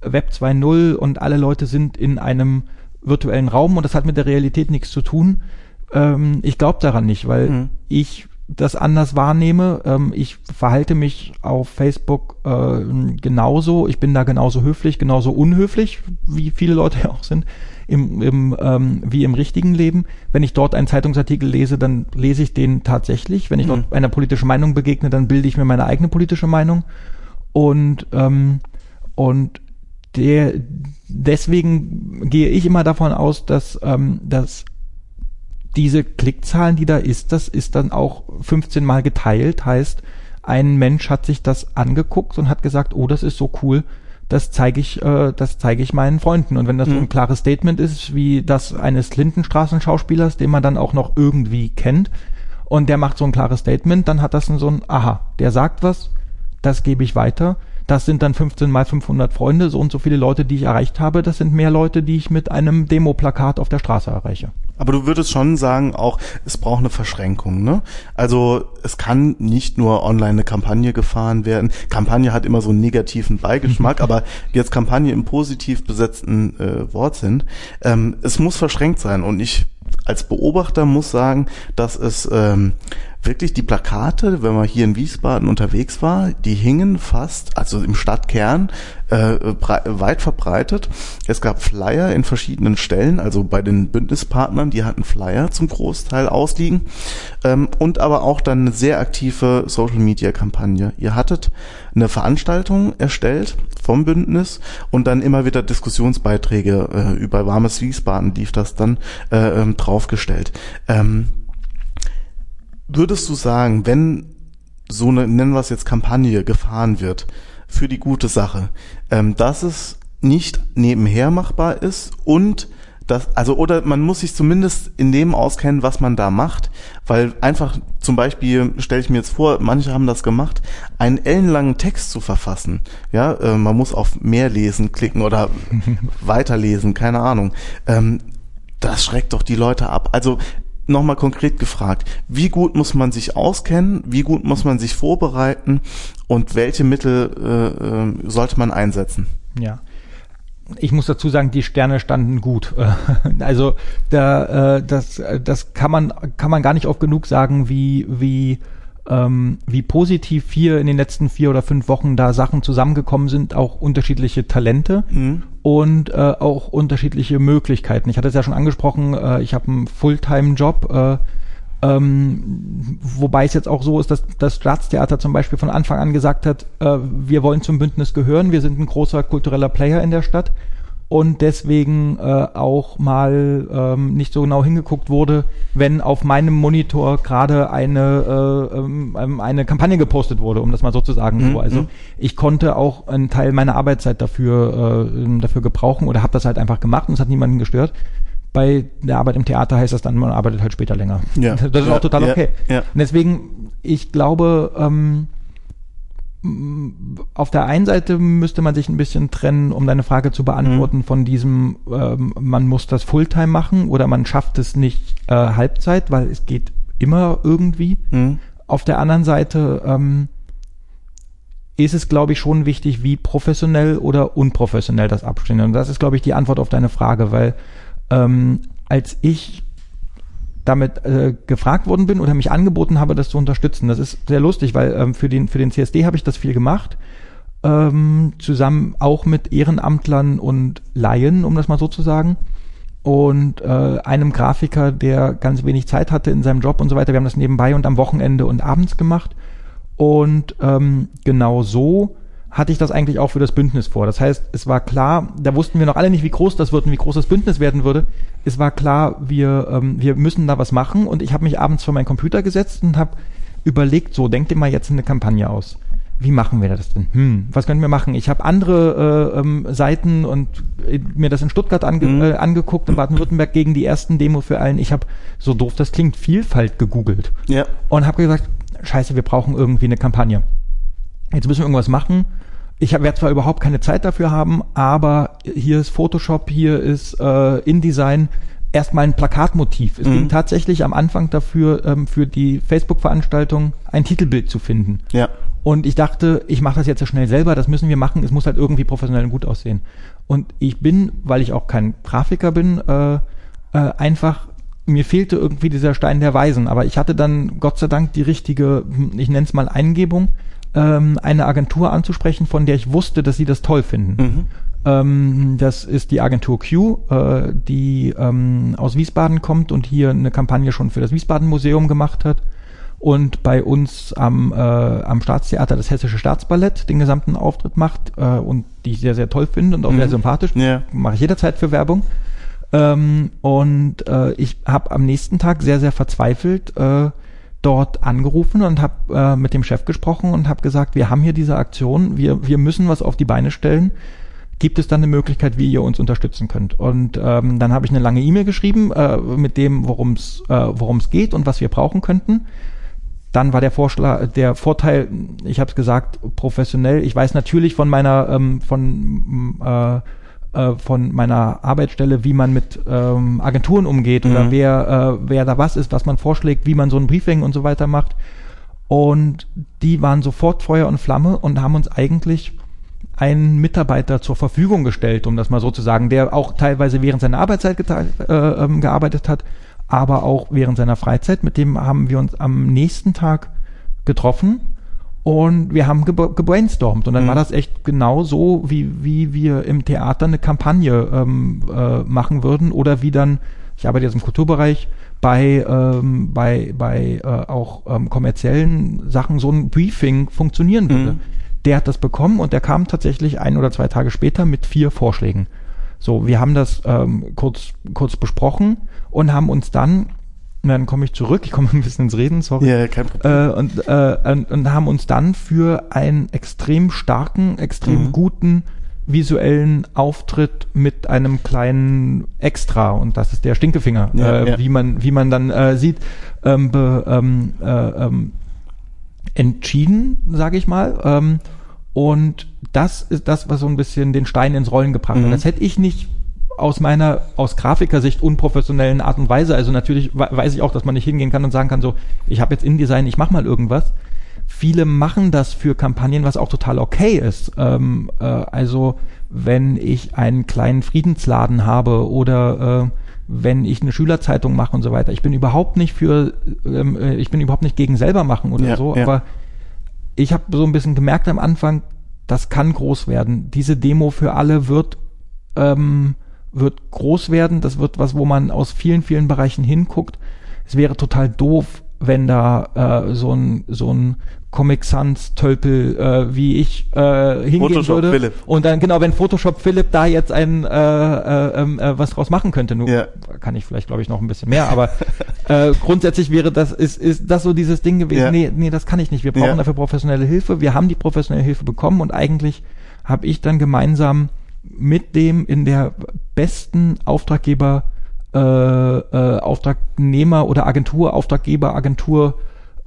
Web 2.0 und alle Leute sind in einem virtuellen Raum und das hat mit der Realität nichts zu tun. Ähm, ich glaube daran nicht, weil mhm. ich das anders wahrnehme. Ähm, ich verhalte mich auf Facebook äh, genauso. Ich bin da genauso höflich, genauso unhöflich, wie viele Leute ja auch sind im, im, ähm, wie im richtigen Leben. Wenn ich dort einen Zeitungsartikel lese, dann lese ich den tatsächlich. Wenn ich mhm. dort einer politischen Meinung begegne, dann bilde ich mir meine eigene politische Meinung. Und, ähm, und der, deswegen gehe ich immer davon aus, dass, ähm, dass diese Klickzahlen, die da ist, das ist dann auch 15 Mal geteilt, heißt, ein Mensch hat sich das angeguckt und hat gesagt, oh, das ist so cool, das zeige ich, äh, das zeige ich meinen Freunden. Und wenn das mhm. so ein klares Statement ist, wie das eines Lindenstraßenschauspielers, den man dann auch noch irgendwie kennt, und der macht so ein klares Statement, dann hat das so ein, aha, der sagt was, das gebe ich weiter. Das sind dann 15 mal 500 Freunde, so und so viele Leute, die ich erreicht habe. Das sind mehr Leute, die ich mit einem Demoplakat auf der Straße erreiche. Aber du würdest schon sagen, auch es braucht eine Verschränkung, ne? Also es kann nicht nur online eine Kampagne gefahren werden. Kampagne hat immer so einen negativen Beigeschmack, aber jetzt Kampagne im positiv besetzten äh, Wortsinn. Ähm, es muss verschränkt sein und ich als Beobachter muss sagen, dass es ähm, wirklich die Plakate, wenn man hier in Wiesbaden unterwegs war, die hingen fast, also im Stadtkern, äh, weit verbreitet. Es gab Flyer in verschiedenen Stellen, also bei den Bündnispartnern, die hatten Flyer zum Großteil ausliegen ähm, und aber auch dann eine sehr aktive Social-Media-Kampagne. Ihr hattet eine Veranstaltung erstellt vom Bündnis und dann immer wieder Diskussionsbeiträge äh, über warmes Wiesbaden lief das dann äh, ähm, draufgestellt. Ähm, würdest du sagen, wenn so eine, nennen wir es jetzt Kampagne gefahren wird für die gute Sache, ähm, dass es nicht nebenher machbar ist und das, also, oder man muss sich zumindest in dem auskennen, was man da macht, weil einfach zum Beispiel, stelle ich mir jetzt vor, manche haben das gemacht, einen ellenlangen Text zu verfassen. Ja, äh, man muss auf mehr lesen klicken oder weiterlesen, keine Ahnung. Ähm, das schreckt doch die Leute ab. Also nochmal konkret gefragt, wie gut muss man sich auskennen, wie gut muss man sich vorbereiten und welche Mittel äh, äh, sollte man einsetzen? Ja. Ich muss dazu sagen, die Sterne standen gut. Also da, äh, das, das kann man kann man gar nicht oft genug sagen, wie wie ähm, wie positiv hier in den letzten vier oder fünf Wochen da Sachen zusammengekommen sind, auch unterschiedliche Talente Mhm. und äh, auch unterschiedliche Möglichkeiten. Ich hatte es ja schon angesprochen, äh, ich habe einen Fulltime-Job, äh, ähm, wobei es jetzt auch so ist, dass das Staatstheater zum Beispiel von Anfang an gesagt hat, äh, wir wollen zum Bündnis gehören, wir sind ein großer kultureller Player in der Stadt und deswegen äh, auch mal ähm, nicht so genau hingeguckt wurde, wenn auf meinem Monitor gerade eine äh, ähm, eine Kampagne gepostet wurde, um das mal so zu sagen. Mhm, So, also mhm. ich konnte auch einen Teil meiner Arbeitszeit dafür äh, dafür gebrauchen oder habe das halt einfach gemacht und es hat niemanden gestört. Bei der Arbeit im Theater heißt das dann, man arbeitet halt später länger. Ja. Das ist Ja, auch total ja, okay. ja. Und deswegen, ich glaube, ähm, auf der einen Seite müsste man sich ein bisschen trennen, um deine Frage zu Mhm. beantworten, von diesem, ähm, man muss das Fulltime machen oder man schafft es nicht äh, Halbzeit, weil es geht immer irgendwie. Mhm. Auf der anderen Seite ähm, ist es, glaube ich, schon wichtig, wie professionell oder unprofessionell das abstehen. Und das ist, glaube ich, die Antwort auf deine Frage, weil ähm, als ich damit äh, gefragt worden bin oder mich angeboten habe, das zu unterstützen, das ist sehr lustig, weil ähm, für den für den CSD habe ich das viel gemacht, ähm, zusammen auch mit Ehrenamtlern und Laien, um das mal so zu sagen und äh, einem Grafiker, der ganz wenig Zeit hatte in seinem Job und so weiter. Wir haben das nebenbei und am Wochenende und abends gemacht. Und ähm, genau so hatte ich das eigentlich auch für das Bündnis vor. Das heißt, es war klar, da wussten wir noch alle nicht, wie groß das wird und wie groß das Bündnis werden würde. Es war klar, wir, ähm, wir müssen da was machen. Und ich habe mich abends vor meinen Computer gesetzt und habe überlegt, so, denkt ihr mal jetzt eine Kampagne aus. Wie machen wir das denn? Hm, was können wir machen? Ich habe andere äh, ähm, Seiten und äh, mir das in Stuttgart ange Mhm. äh, angeguckt, in Baden-Württemberg gegen die ersten Demo für allen. Ich habe, so doof das klingt, Vielfalt gegoogelt Ja. und habe gesagt, scheiße, wir brauchen irgendwie eine Kampagne. Jetzt müssen wir irgendwas machen. Ich werde zwar überhaupt keine Zeit dafür haben, aber hier ist Photoshop, hier ist äh, InDesign erstmal ein Plakatmotiv. Es Mhm. ging tatsächlich am Anfang dafür, ähm, für die Facebook-Veranstaltung ein Titelbild zu finden. Ja. Und ich dachte, ich mache das jetzt so schnell selber, das müssen wir machen, es muss halt irgendwie professionell und gut aussehen. Und ich bin, weil ich auch kein Grafiker bin, äh, äh, einfach, mir fehlte irgendwie dieser Stein der Weisen. Aber ich hatte dann Gott sei Dank die richtige, hm, ich nenne es mal Eingebung, ähm, eine Agentur anzusprechen, von der ich wusste, dass sie das toll finden. Mhm. Ähm, das ist die Agentur Q, äh, die ähm, aus Wiesbaden kommt und hier eine Kampagne schon für das Wiesbaden Museum gemacht hat und bei uns am, äh, am Staatstheater das Hessische Staatsballett den gesamten Auftritt macht äh, und die ich sehr, sehr toll finde und auch Mhm. sehr sympathisch. Ja. Mache ich jederzeit für Werbung. Ähm, und äh, ich habe am nächsten Tag sehr, sehr verzweifelt äh, dort angerufen und habe äh, mit dem Chef gesprochen und habe gesagt, wir haben hier diese Aktion, wir, wir müssen was auf die Beine stellen. Gibt es dann eine Möglichkeit, wie ihr uns unterstützen könnt? Und ähm, dann habe ich eine lange E-Mail geschrieben äh, mit dem, worum es äh, geht und was wir brauchen könnten. Dann war der Vorschlag, der Vorteil, ich habe es gesagt, professionell. Ich weiß natürlich von meiner ähm, von äh, äh, von meiner Arbeitsstelle, wie man mit ähm, Agenturen umgeht oder Mhm. wer äh, wer da was ist, was man vorschlägt, wie man so ein Briefing und so weiter macht. Und die waren sofort Feuer und Flamme und haben uns eigentlich einen Mitarbeiter zur Verfügung gestellt, um das mal so zu sagen, der auch teilweise während seiner Arbeitszeit äh, ähm, gearbeitet hat, aber auch während seiner Freizeit. Mit dem haben wir uns am nächsten Tag getroffen und wir haben gebra- gebrainstormt. Und dann Mhm. war das echt genau so, wie, wie wir im Theater eine Kampagne ähm, äh, machen würden oder wie dann, ich arbeite jetzt im Kulturbereich, bei, ähm, bei, bei äh, auch ähm, kommerziellen Sachen so ein Briefing funktionieren würde. Mhm. Der hat das bekommen und der kam tatsächlich ein oder zwei Tage später mit vier Vorschlägen. So, wir haben das ähm, kurz, kurz besprochen und haben uns dann, und dann komme ich zurück, ich komme ein bisschen ins Reden, sorry Ja, kein Problem. äh, und, äh, und, und haben uns dann für einen extrem starken, extrem Mhm. guten visuellen Auftritt mit einem kleinen Extra und das ist der Stinkefinger, Ja, äh, ja. wie man wie man dann äh, sieht, ähm, be, ähm, äh, ähm, entschieden, sage ich mal. Ähm, und das ist das, was so ein bisschen den Stein ins Rollen gebracht hat. Mhm. Das hätte ich nicht aus meiner, aus Grafikersicht unprofessionellen Art und Weise. Also natürlich we- weiß ich auch, dass man nicht hingehen kann und sagen kann, so, ich habe jetzt InDesign, ich mach mal irgendwas. Viele machen das für Kampagnen, was auch total okay ist. Ähm, äh, also wenn ich einen kleinen Friedensladen habe oder äh, wenn ich eine Schülerzeitung mache und so weiter. Ich bin überhaupt nicht für, ähm, äh, ich bin überhaupt nicht gegen selber machen oder Ja, so, ja. aber ich habe so ein bisschen gemerkt am Anfang, das kann groß werden. Diese Demo für alle wird ähm, wird groß werden. Das wird was, wo man aus vielen, vielen Bereichen hinguckt. Es wäre total doof, wenn da äh, so ein so ein Comic Sans Tölpel äh, wie ich äh, hingehen Photoshop würde Philipp. und dann genau wenn Photoshop Philipp da jetzt ein äh, äh, ähm, äh, was draus machen könnte nur Ja. kann ich vielleicht glaube ich noch ein bisschen mehr aber äh, grundsätzlich wäre das ist ist das so dieses Ding gewesen Ja. nee nee das kann ich nicht wir brauchen Ja. dafür professionelle Hilfe wir haben die professionelle Hilfe bekommen und eigentlich habe ich dann gemeinsam mit dem in der besten Auftraggeber äh, äh, Auftragnehmer oder Agentur Auftraggeber Agentur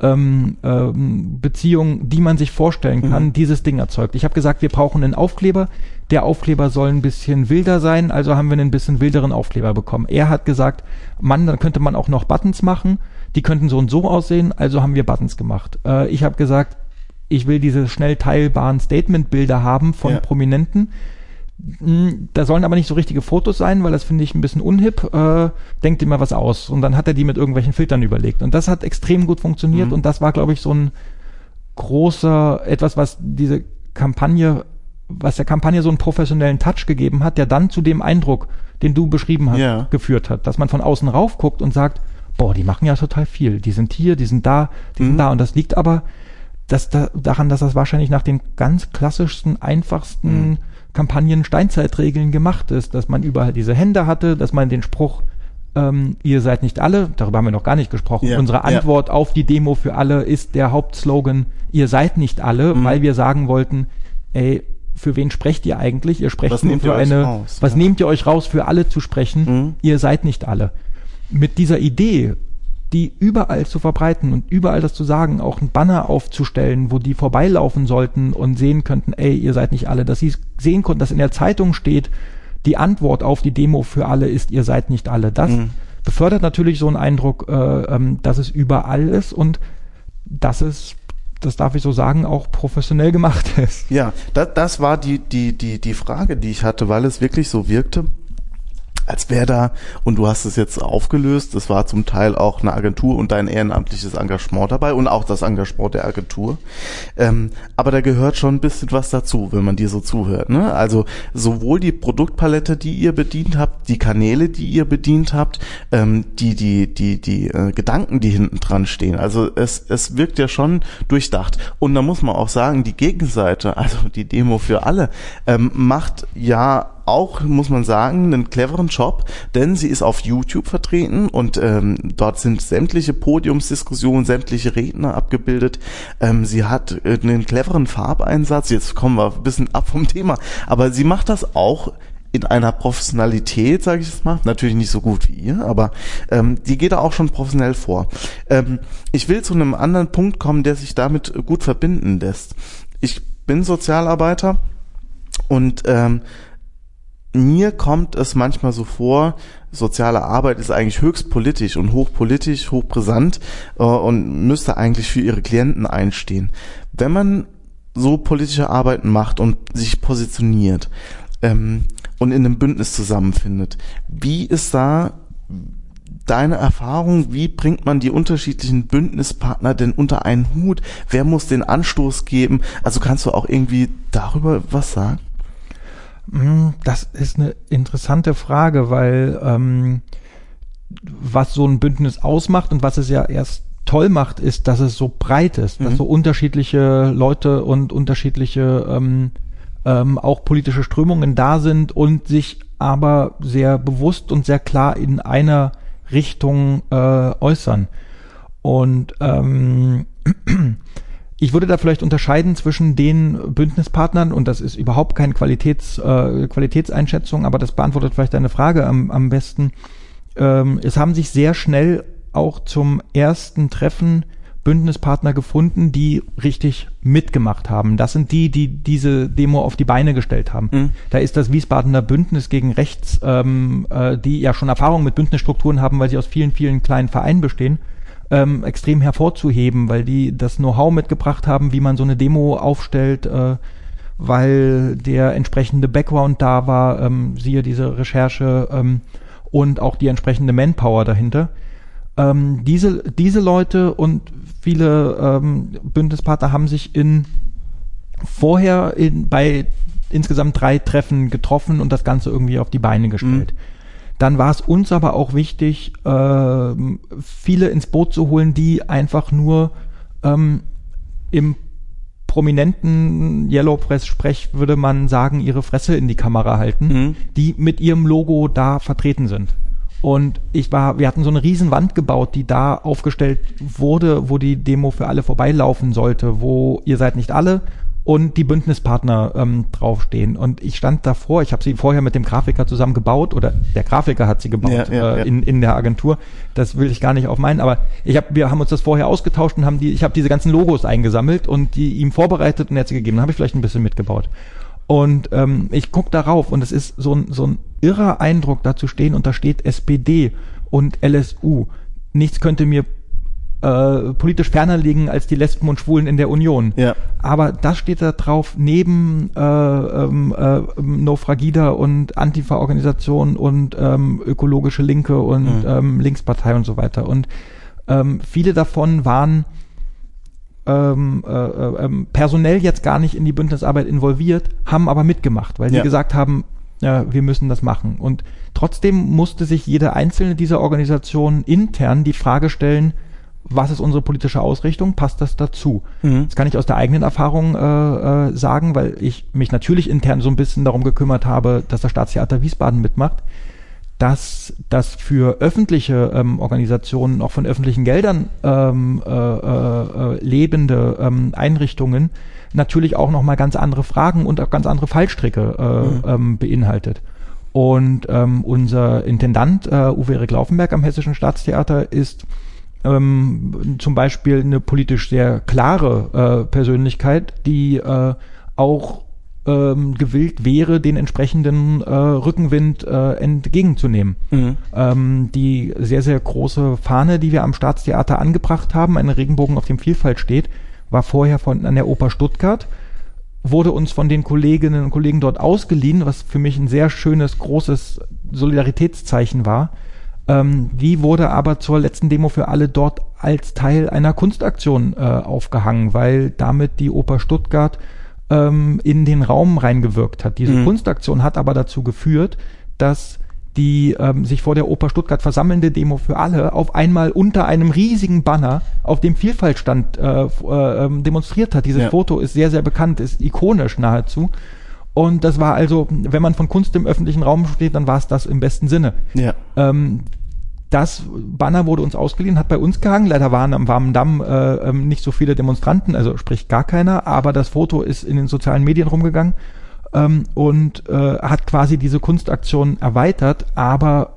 ähm, ähm, Beziehung, die man sich vorstellen kann, Mhm. dieses Ding erzeugt. Ich habe gesagt, wir brauchen einen Aufkleber. Der Aufkleber soll ein bisschen wilder sein, also haben wir einen bisschen wilderen Aufkleber bekommen. Er hat gesagt, Mann, dann könnte man auch noch Buttons machen. Die könnten so und so aussehen, also haben wir Buttons gemacht. Äh, ich habe gesagt, ich will diese schnell teilbaren Statement-Bilder haben von Ja. Prominenten. Mm, Da sollen aber nicht so richtige Fotos sein, weil das finde ich ein bisschen unhip. Äh, denkt mal was aus. Und dann hat er die mit irgendwelchen Filtern überlegt. Und das hat extrem gut funktioniert. Mhm. Und das war, glaube ich, so ein großer, etwas, was diese Kampagne, was der Kampagne so einen professionellen Touch gegeben hat, der dann zu dem Eindruck, den du beschrieben hast, Ja. geführt hat. Dass man von außen rauf guckt und sagt, boah, die machen ja total viel. Die sind hier, die sind da, die Mhm. sind da. Und das liegt aber dass da, daran, dass das wahrscheinlich nach den ganz klassischsten, einfachsten Mhm. Kampagnen Steinzeitregeln gemacht ist, dass man überall diese Hände hatte, dass man den Spruch ähm, ihr seid nicht alle, darüber haben wir noch gar nicht gesprochen. Ja, Unsere. Antwort auf die Demo für alle ist der Hauptslogan, ihr seid nicht alle, Mhm. weil wir sagen wollten, ey, für wen sprecht ihr eigentlich? Ihr sprecht Was nur für eine, raus? was Ja. nehmt ihr euch raus, für alle zu sprechen? Mhm. Ihr seid nicht alle. Mit dieser Idee, die überall zu verbreiten und überall das zu sagen, auch ein Banner aufzustellen, wo die vorbeilaufen sollten und sehen könnten, ey, ihr seid nicht alle, dass sie sehen konnten, dass in der Zeitung steht, die Antwort auf die Demo für alle ist, ihr seid nicht alle. Das Mhm. befördert natürlich so einen Eindruck, äh, ähm, dass es überall ist und dass es, das darf ich so sagen, auch professionell gemacht ist. Ja, das, das war die, die, die, die Frage, die ich hatte, weil es wirklich so wirkte, als wäre da, und du hast es jetzt aufgelöst, es war zum Teil auch eine Agentur und dein ehrenamtliches Engagement dabei und auch das Engagement der Agentur. Ähm, aber da gehört schon ein bisschen was dazu, wenn man dir so zuhört. Ne? Also sowohl die Produktpalette, die ihr bedient habt, die Kanäle, die ihr bedient habt, ähm, die, die, die, die äh, Gedanken, die hinten dran stehen. Also es, es wirkt ja schon durchdacht. Und da muss man auch sagen, die Gegenseite, also die Demo für alle, ähm, macht ja auch, muss man sagen, einen cleveren Job, denn sie ist auf YouTube vertreten und ähm, dort sind sämtliche Podiumsdiskussionen, sämtliche Redner abgebildet. Ähm, sie hat äh, einen cleveren Farbeinsatz. Jetzt kommen wir ein bisschen ab vom Thema, aber sie macht das auch in einer Professionalität, sage ich es mal, natürlich nicht so gut wie ihr, aber ähm, die geht da auch schon professionell vor. Ähm, ich will zu einem anderen Punkt kommen, der sich damit gut verbinden lässt. Ich bin Sozialarbeiter und ähm, mir kommt es manchmal so vor, soziale Arbeit ist eigentlich höchst politisch und hochpolitisch, hochbrisant äh, und müsste eigentlich für ihre Klienten einstehen. Wenn man so politische Arbeiten macht und sich positioniert ähm, und in einem Bündnis zusammenfindet, wie ist da deine Erfahrung, wie bringt man die unterschiedlichen Bündnispartner denn unter einen Hut? Wer muss den Anstoß geben? Also kannst du auch irgendwie darüber was sagen? Mm, Das ist eine interessante Frage, weil ähm, was so ein Bündnis ausmacht und was es ja erst toll macht, ist, dass es so breit ist, dass Mhm. so unterschiedliche Leute und unterschiedliche ähm, ähm, auch politische Strömungen da sind und sich aber sehr bewusst und sehr klar in einer Richtung äh, äußern. Und ähm, ich würde da vielleicht unterscheiden zwischen den Bündnispartnern, und das ist überhaupt keine Qualitäts, äh, Qualitätseinschätzung, aber das beantwortet vielleicht deine Frage am, am besten. Ähm, es haben sich sehr schnell auch zum ersten Treffen Bündnispartner gefunden, die richtig mitgemacht haben. Das sind die, die diese Demo auf die Beine gestellt haben. Mhm. Da ist das Wiesbadener Bündnis gegen Rechts, ähm, äh, die ja schon Erfahrung mit Bündnisstrukturen haben, weil sie aus vielen, vielen kleinen Vereinen bestehen, ähm, extrem hervorzuheben, weil die das Know-how mitgebracht haben, wie man so eine Demo aufstellt, äh, weil der entsprechende Background da war, ähm, siehe diese Recherche. Ähm, und auch die entsprechende Manpower dahinter. Ähm, diese, diese Leute und viele ähm, Bündnispartner haben sich in vorher in, bei insgesamt drei Treffen getroffen und das Ganze irgendwie auf die Beine gestellt. Mhm. Dann war es uns aber auch wichtig, äh, viele ins Boot zu holen, die einfach nur ähm, im prominenten Yellow Press Sprech würde man sagen, ihre Fresse in die Kamera halten, mhm. die mit ihrem Logo da vertreten sind. Und ich war, wir hatten so eine riesen Wand gebaut, die da aufgestellt wurde, wo die Demo für alle vorbeilaufen sollte, wo ihr seid nicht alle und die Bündnispartner ähm, draufstehen. Und ich stand davor, ich habe sie vorher mit dem Grafiker zusammen gebaut oder der Grafiker hat sie gebaut ja, ja, äh, ja. In, in der Agentur. Das will ich gar nicht auf meinen, aber ich hab, wir haben uns das vorher ausgetauscht und haben die, ich habe diese ganzen Logos eingesammelt und die ihm vorbereitet und er hat sie gegeben. Dann habe ich vielleicht ein bisschen mitgebaut. Und ähm, ich guck darauf und es ist so ein, so ein irrer Eindruck, da zu stehen und da steht SPD und LSU. Nichts könnte mir äh, politisch ferner liegen als die Lesben und Schwulen in der Union. Ja. Aber das steht da drauf neben äh, ähm, äh, No Fragida und Antifa-Organisation und ähm, ökologische Linke und mhm. ähm, Linkspartei und so weiter. Und ähm, viele davon waren ähm, äh, äh, ähm, personell jetzt gar nicht in die Bündnisarbeit involviert, haben aber mitgemacht, weil ja. sie gesagt haben, ja, wir müssen das machen. Und trotzdem musste sich jede einzelne dieser Organisationen intern die Frage stellen, was ist unsere politische Ausrichtung, passt das dazu? Mhm. Das kann ich aus der eigenen Erfahrung äh, äh, sagen, weil ich mich natürlich intern so ein bisschen darum gekümmert habe, dass das Staatstheater Wiesbaden mitmacht dass das für öffentliche ähm, Organisationen, auch von öffentlichen Geldern ähm, äh, äh, äh, lebende ähm, Einrichtungen natürlich auch nochmal ganz andere Fragen und auch ganz andere Fallstricke äh, mhm. ähm, beinhaltet. Und ähm, unser Intendant äh, Uwe Erik Laufenberg am Hessischen Staatstheater ist ähm, zum Beispiel eine politisch sehr klare äh, Persönlichkeit, die äh, auch ähm, gewillt wäre, den entsprechenden äh, Rückenwind äh, entgegenzunehmen. Mhm. Ähm, die sehr, sehr große Fahne, die wir am Staatstheater angebracht haben, eine Regenbogen auf dem Vielfalt steht, war vorher von an der Oper Stuttgart, wurde uns von den Kolleginnen und Kollegen dort ausgeliehen, was für mich ein sehr schönes, großes Solidaritätszeichen war. Ähm, die wurde aber zur letzten Demo für alle dort als Teil einer Kunstaktion äh, aufgehangen, weil damit die Oper Stuttgart ähm, in den Raum reingewirkt hat. Diese mhm. Kunstaktion hat aber dazu geführt, dass die ähm, sich vor der Oper Stuttgart versammelnde Demo für alle auf einmal unter einem riesigen Banner auf dem Vielfaltstand äh, äh, ähm, demonstriert hat. Dieses ja. Foto ist sehr, sehr bekannt, ist ikonisch nahezu. Und das war also, wenn man von Kunst im öffentlichen Raum steht, dann war es das im besten Sinne. Ja. Ähm, das Banner wurde uns ausgeliehen, hat bei uns gehangen. Leider waren am Warmen Damm äh, ähm, nicht so viele Demonstranten, also sprich gar keiner, aber das Foto ist in den sozialen Medien rumgegangen ähm, und äh, hat quasi diese Kunstaktion erweitert, aber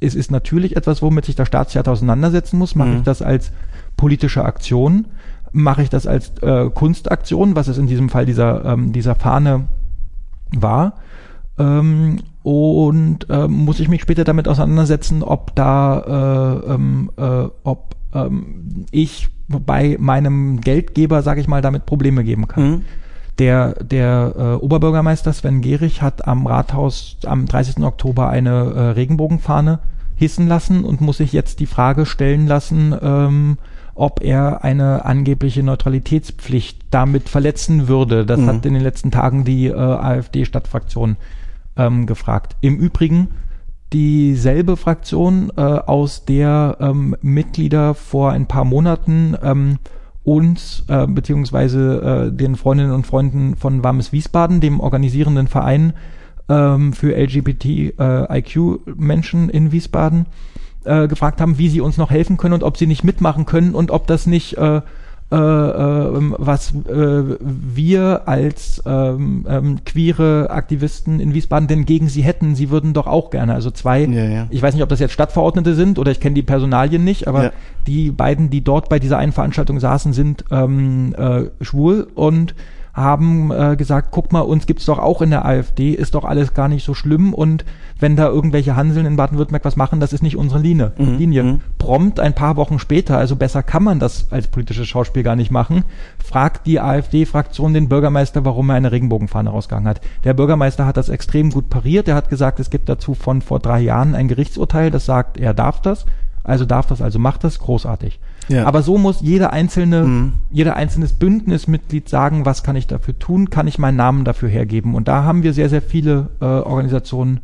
es ist natürlich etwas, womit sich der Staatstheater auseinandersetzen muss. Mache mhm. ich das als politische Aktion? Mache ich das als äh, Kunstaktion, was es in diesem Fall dieser, ähm, dieser Fahne war? Ähm, und äh, muss ich mich später damit auseinandersetzen, ob da, äh, ähm, äh, ob ähm, ich bei meinem Geldgeber, sage ich mal, damit Probleme geben kann. Mhm. Der, der äh, Oberbürgermeister Sven Gehrig hat am Rathaus am 30. Oktober eine äh, Regenbogenfahne hissen lassen und muss sich jetzt die Frage stellen lassen, ähm, ob er eine angebliche Neutralitätspflicht damit verletzen würde. Das mhm. hat in den letzten Tagen die äh, AfD-Stadtfraktion ähm, gefragt. Im Übrigen dieselbe Fraktion, äh, aus der ähm, Mitglieder vor ein paar Monaten ähm, uns äh, beziehungsweise äh, den Freundinnen und Freunden von Warmes Wiesbaden, dem organisierenden Verein ähm, für LGBTIQ-Menschen äh, in Wiesbaden, äh, gefragt haben, wie sie uns noch helfen können und ob sie nicht mitmachen können und ob das nicht äh, äh, äh, was äh, wir als ähm, ähm, queere Aktivisten in Wiesbaden denn gegen sie hätten. Sie würden doch auch gerne. Also zwei, ja, ja. ich weiß nicht, ob das jetzt Stadtverordnete sind oder ich kenne die Personalien nicht, aber ja. die beiden, die dort bei dieser einen Veranstaltung saßen, sind ähm, äh, schwul und haben äh, gesagt, guck mal, uns gibt's doch auch in der AfD, ist doch alles gar nicht so schlimm und wenn da irgendwelche Hanseln in Baden-Württemberg was machen, das ist nicht unsere Linie. Mhm. Linie. Mhm. Prompt ein paar Wochen später, also besser kann man das als politisches Schauspiel gar nicht machen, fragt die AfD-Fraktion den Bürgermeister, warum er eine Regenbogenfahne rausgegangen hat. Der Bürgermeister hat das extrem gut pariert. Er hat gesagt, es gibt dazu von vor drei Jahren ein Gerichtsurteil, das sagt, er darf das. Also darf das, also macht das, großartig. Ja. Aber so muss jeder einzelne, Mhm. jeder einzelnes Bündnismitglied sagen, was kann ich dafür tun, kann ich meinen Namen dafür hergeben. Und da haben wir sehr, sehr viele äh, Organisationen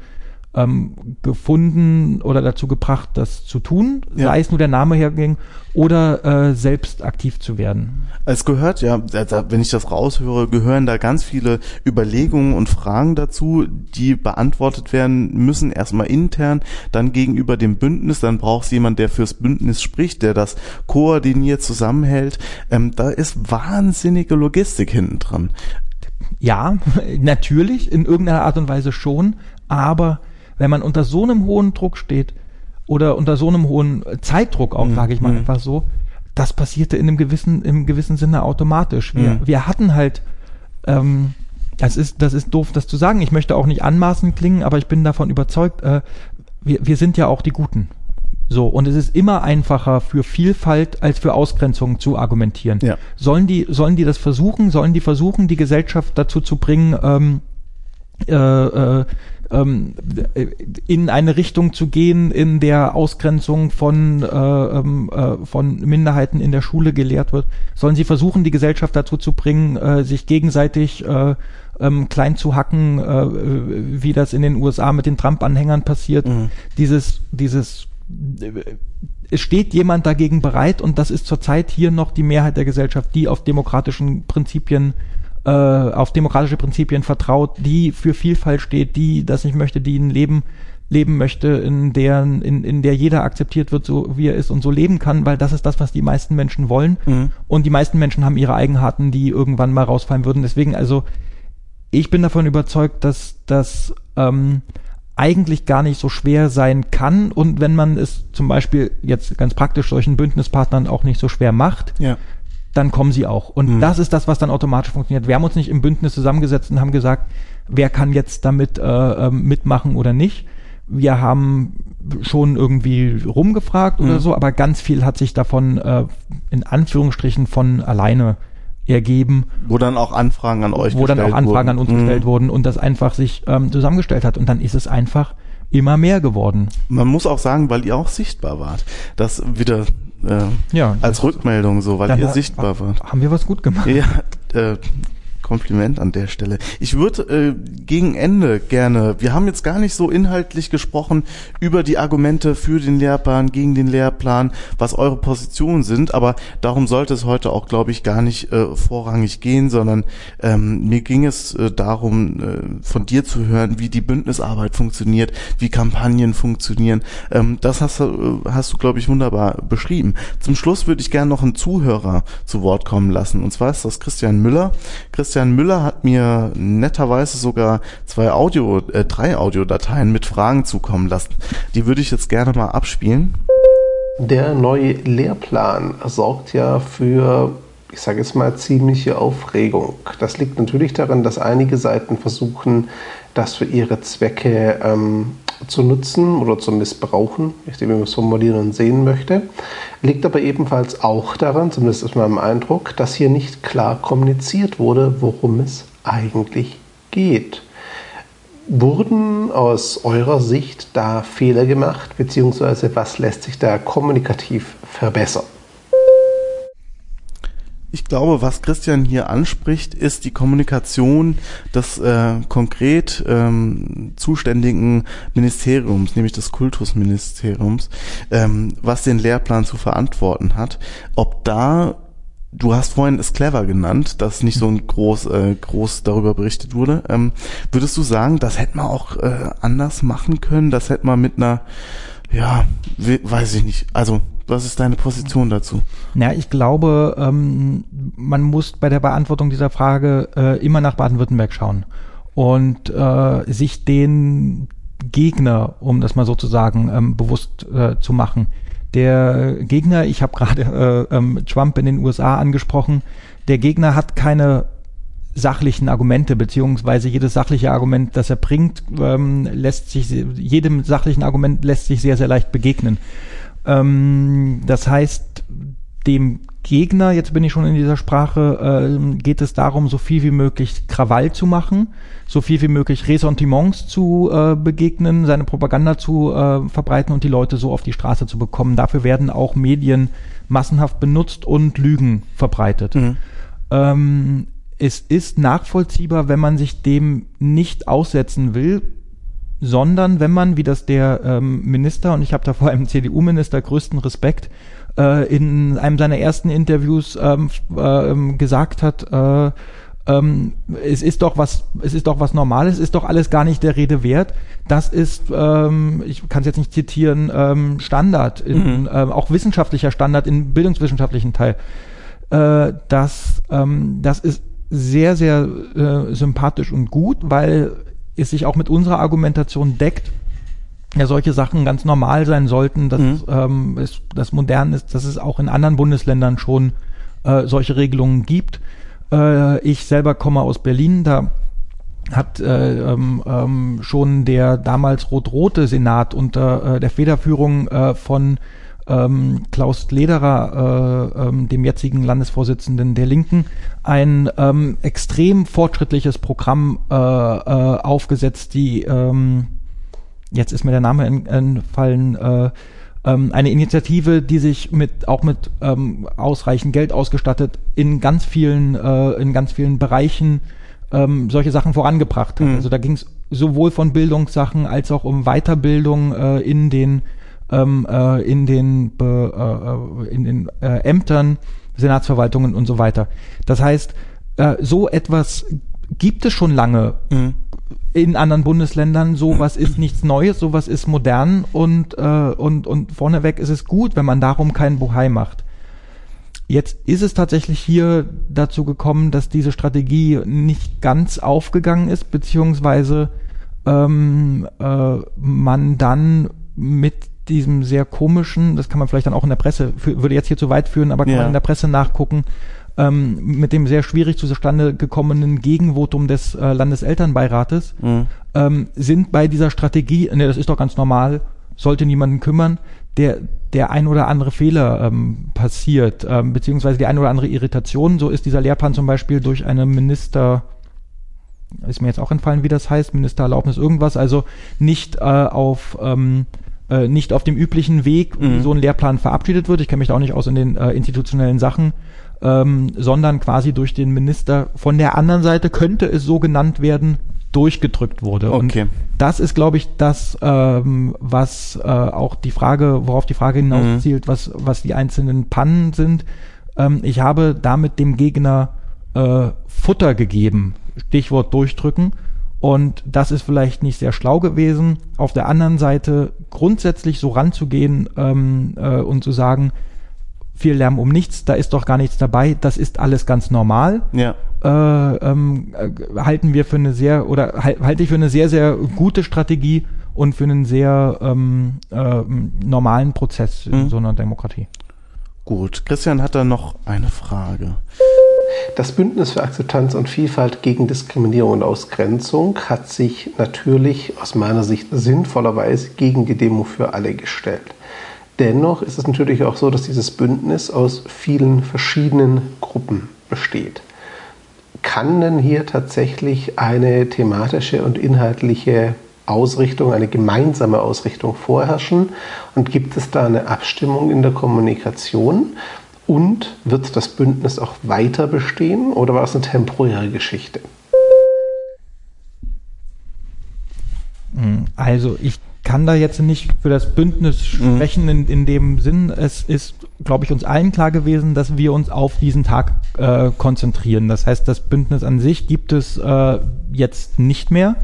ähm, gefunden oder dazu gebracht, das zu tun, Ja. sei es nur der Name herging oder äh, selbst aktiv zu werden. Es gehört ja, wenn ich das raushöre, gehören da ganz viele Überlegungen und Fragen dazu, die beantwortet werden müssen. Erstmal intern, dann gegenüber dem Bündnis. Dann braucht es jemand, der fürs Bündnis spricht, der das koordiniert, zusammenhält. Ähm, da ist wahnsinnige Logistik hinten dran. Ja, natürlich, in irgendeiner Art und Weise schon, aber wenn man unter so einem hohen Druck steht oder unter so einem hohen Zeitdruck auch, Mhm, sage ich mal mhm. einfach so, das passierte in einem gewissen, im gewissen Sinne automatisch. Wir, Mhm. wir hatten halt, ähm, das ist, das ist doof, das zu sagen. Ich möchte auch nicht anmaßend klingen, aber ich bin davon überzeugt, äh, wir, wir sind ja auch die Guten. So, und es ist immer einfacher für Vielfalt als für Ausgrenzung zu argumentieren. Ja. Sollen die, sollen die das versuchen? Sollen die versuchen, die Gesellschaft dazu zu bringen, ähm, äh, äh, ähm, in eine Richtung zu gehen, in der Ausgrenzung von, äh, ähm, äh, von Minderheiten in der Schule gelehrt wird? Sollen sie versuchen, die Gesellschaft dazu zu bringen, äh, sich gegenseitig äh, ähm, klein zu hacken, äh, wie das in den USA mit den Trump-Anhängern passiert? Mhm. Dieses, dieses es steht jemand dagegen bereit und das ist zurzeit hier noch die Mehrheit der Gesellschaft, die auf demokratischen Prinzipien äh, auf demokratische Prinzipien vertraut, die für Vielfalt steht, die das nicht möchte, die ein Leben leben möchte, in der, in, in der jeder akzeptiert wird, so wie er ist und so leben kann, weil das ist das, was die meisten Menschen wollen. Mhm. Und die meisten Menschen haben ihre Eigenheiten, die irgendwann mal rausfallen würden. Deswegen, also, ich bin davon überzeugt, dass das ähm, eigentlich gar nicht so schwer sein kann. Und wenn man es zum Beispiel jetzt ganz praktisch solchen Bündnispartnern auch nicht so schwer macht, Ja. Dann kommen sie auch. Und Mhm. das ist das, was dann automatisch funktioniert. Wir haben uns nicht im Bündnis zusammengesetzt und haben gesagt, wer kann jetzt damit äh, ähm, mitmachen oder nicht. Wir haben schon irgendwie rumgefragt oder Mhm. so, aber ganz viel hat sich davon äh, in Anführungsstrichen von alleine ergeben, Wo dann auch Anfragen an euch wo dann auch Anfragen wurden. an uns Mhm. gestellt wurden und das einfach sich ähm, zusammengestellt hat. Und dann ist es einfach immer mehr geworden. Man muss auch sagen, weil ihr auch sichtbar wart. Das wieder äh, Ja, als Rückmeldung so, weil ihr sichtbar wart. haben wir was gut gemacht. Ja, äh, Kompliment an der Stelle. Ich würde äh, gegen Ende gerne, wir haben jetzt gar nicht so inhaltlich gesprochen über die Argumente für den Lehrplan, gegen den Lehrplan, was eure Positionen sind, aber darum sollte es heute auch, glaube ich, gar nicht äh, vorrangig gehen, sondern ähm, mir ging es äh, darum, äh, von dir zu hören, wie die Bündnisarbeit funktioniert, wie Kampagnen funktionieren. Ähm, das hast, du, äh, hast du, glaube ich, wunderbar beschrieben. Zum Schluss würde ich gerne noch einen Zuhörer zu Wort kommen lassen, und zwar ist das Christian Müller. Christian Müller hat mir netterweise sogar zwei Audio, äh, drei Audiodateien mit Fragen zukommen lassen. Die würde ich jetzt gerne mal abspielen. Der neue Lehrplan sorgt ja für, ich sage jetzt mal, ziemliche Aufregung. Das liegt natürlich daran, dass einige Seiten versuchen, das für ihre Zwecke ähm, zu nutzen oder zu missbrauchen, ich wie man es formulieren und sehen möchte. Liegt aber ebenfalls auch daran, zumindest ist meinem Eindruck, dass hier nicht klar kommuniziert wurde, worum es eigentlich geht. Wurden aus eurer Sicht da Fehler gemacht, beziehungsweise was lässt sich da kommunikativ verbessern? Ich glaube, was Christian hier anspricht, ist die Kommunikation des äh, konkret ähm, zuständigen Ministeriums, nämlich des Kultusministeriums, ähm, was den Lehrplan zu verantworten hat. Ob da Du hast vorhin es clever genannt, dass nicht so ein groß, äh, groß darüber berichtet wurde. Ähm, würdest du sagen, das hätte man auch äh, anders machen können? Das hätte man mit einer, ja, we- weiß ich nicht. Also, was ist deine Position dazu? Ja, ich glaube, ähm, man muss bei der Beantwortung dieser Frage äh, immer nach Baden-Württemberg schauen und äh, sich den Gegner, um das mal so zu sagen, ähm, bewusst äh, zu machen. Der Gegner, ich habe gerade äh, ähm, Trump in den USA angesprochen, der Gegner hat keine sachlichen Argumente, beziehungsweise jedes sachliche Argument, das er bringt, ähm, lässt sich, jedem sachlichen Argument lässt sich sehr, sehr leicht begegnen. Ähm, das heißt, dem Gegner, jetzt bin ich schon in dieser Sprache, äh, geht es darum, so viel wie möglich Krawall zu machen, so viel wie möglich Ressentiments zu äh, begegnen, seine Propaganda zu äh, verbreiten und die Leute so auf die Straße zu bekommen. Dafür werden auch Medien massenhaft benutzt und Lügen verbreitet. Mhm. Ähm, es ist nachvollziehbar, wenn man sich dem nicht aussetzen will, sondern wenn man, wie das der ähm, Minister, und ich habe da vor allem CDU-Minister größten Respekt, äh, in einem seiner ersten Interviews ähm, äh, gesagt hat, äh, ähm, es ist doch was, es ist doch was Normales, es ist doch alles gar nicht der Rede wert. Das ist, ähm, ich kann es jetzt nicht zitieren, ähm, Standard, in, mhm. ähm, auch wissenschaftlicher Standard im bildungswissenschaftlichen Teil. Äh, das, ähm, das ist sehr, sehr äh, sympathisch und gut, weil es sich auch mit unserer Argumentation deckt, ja solche Sachen ganz normal sein sollten, dass mhm. ähm, es, das modern ist, dass es auch in anderen Bundesländern schon äh, solche Regelungen gibt. Äh, ich selber komme aus Berlin, da hat äh, ähm, ähm, schon der damals rot-rote Senat unter äh, der Federführung äh, von ähm, Klaus Lederer, äh, ähm, dem jetzigen Landesvorsitzenden der Linken, ein ähm, extrem fortschrittliches Programm äh, äh, aufgesetzt, die ähm, jetzt ist mir der Name entfallen, äh, ähm, eine Initiative, die sich mit auch mit ähm, ausreichend Geld ausgestattet in ganz vielen äh, in ganz vielen Bereichen ähm, solche Sachen vorangebracht hat. Mhm. Also da ging es sowohl von Bildungssachen als auch um Weiterbildung äh, in den ähm, äh, in den äh, in den äh, Ämtern, Senatsverwaltungen und so weiter. Das heißt, äh, so etwas gibt es schon lange. Mhm in anderen Bundesländern, sowas ist nichts Neues, sowas ist modern und, äh, und, und vorneweg ist es gut, wenn man darum keinen Bohai macht. Jetzt ist es tatsächlich hier dazu gekommen, dass diese Strategie nicht ganz aufgegangen ist, beziehungsweise ähm, äh, man dann mit diesem sehr komischen, das kann man vielleicht dann auch in der Presse, würde jetzt hier zu weit führen, aber kann ja. man in der Presse nachgucken, ähm, mit dem sehr schwierig zustande gekommenen Gegenvotum des äh, Landeselternbeirates mhm. ähm, sind bei dieser Strategie, ne, das ist doch ganz normal, sollte niemanden kümmern, der der ein oder andere Fehler ähm, passiert, ähm, beziehungsweise die ein oder andere Irritation. So ist dieser Lehrplan zum Beispiel durch eine Minister ist mir jetzt auch entfallen, wie das heißt, Ministererlaubnis irgendwas, also nicht äh, auf ähm, äh, nicht auf dem üblichen Weg, mhm. wie so ein Lehrplan verabschiedet wird. Ich kenne mich da auch nicht aus in den äh, institutionellen Sachen ähm, sondern quasi durch den Minister von der anderen Seite könnte es so genannt werden, durchgedrückt wurde. Okay. Und das ist, glaube ich, das, ähm, was äh, auch die Frage, worauf die Frage hinauszielt, mhm. was, was die einzelnen Pannen sind. Ähm, ich habe damit dem Gegner äh, Futter gegeben, Stichwort durchdrücken. Und das ist vielleicht nicht sehr schlau gewesen. Auf der anderen Seite grundsätzlich so ranzugehen ähm, äh, und zu sagen, viel Lärm um nichts, da ist doch gar nichts dabei, das ist alles ganz normal. Ja. Äh, ähm, äh, halten wir für eine sehr oder halte ich für eine sehr, sehr gute Strategie und für einen sehr ähm, äh, normalen Prozess in mhm. so einer Demokratie. Gut, Christian hat da noch eine Frage. Das Bündnis für Akzeptanz und Vielfalt gegen Diskriminierung und Ausgrenzung hat sich natürlich aus meiner Sicht sinnvollerweise gegen die Demo für alle gestellt. Dennoch ist es natürlich auch so, dass dieses Bündnis aus vielen verschiedenen Gruppen besteht. Kann denn hier tatsächlich eine thematische und inhaltliche Ausrichtung, eine gemeinsame Ausrichtung vorherrschen? Und gibt es da eine Abstimmung in der Kommunikation? Und wird das Bündnis auch weiter bestehen oder war es eine temporäre Geschichte? Also ich kann da jetzt nicht für das Bündnis mhm. sprechen mhm. in, in dem Sinn. Es ist, glaube ich, uns allen klar gewesen, dass wir uns auf diesen Tag äh, konzentrieren. Das heißt, das Bündnis an sich gibt es äh, jetzt nicht mehr.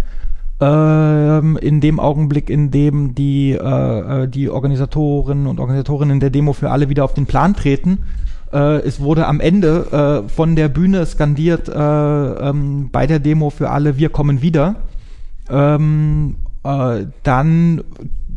Ähm, in dem Augenblick, in dem die, äh, äh, die Organisatorinnen und Organisatorinnen der Demo für alle wieder auf den Plan treten, äh, es wurde am Ende äh, von der Bühne skandiert äh, ähm, bei der Demo für alle, wir kommen wieder. Ähm, äh, dann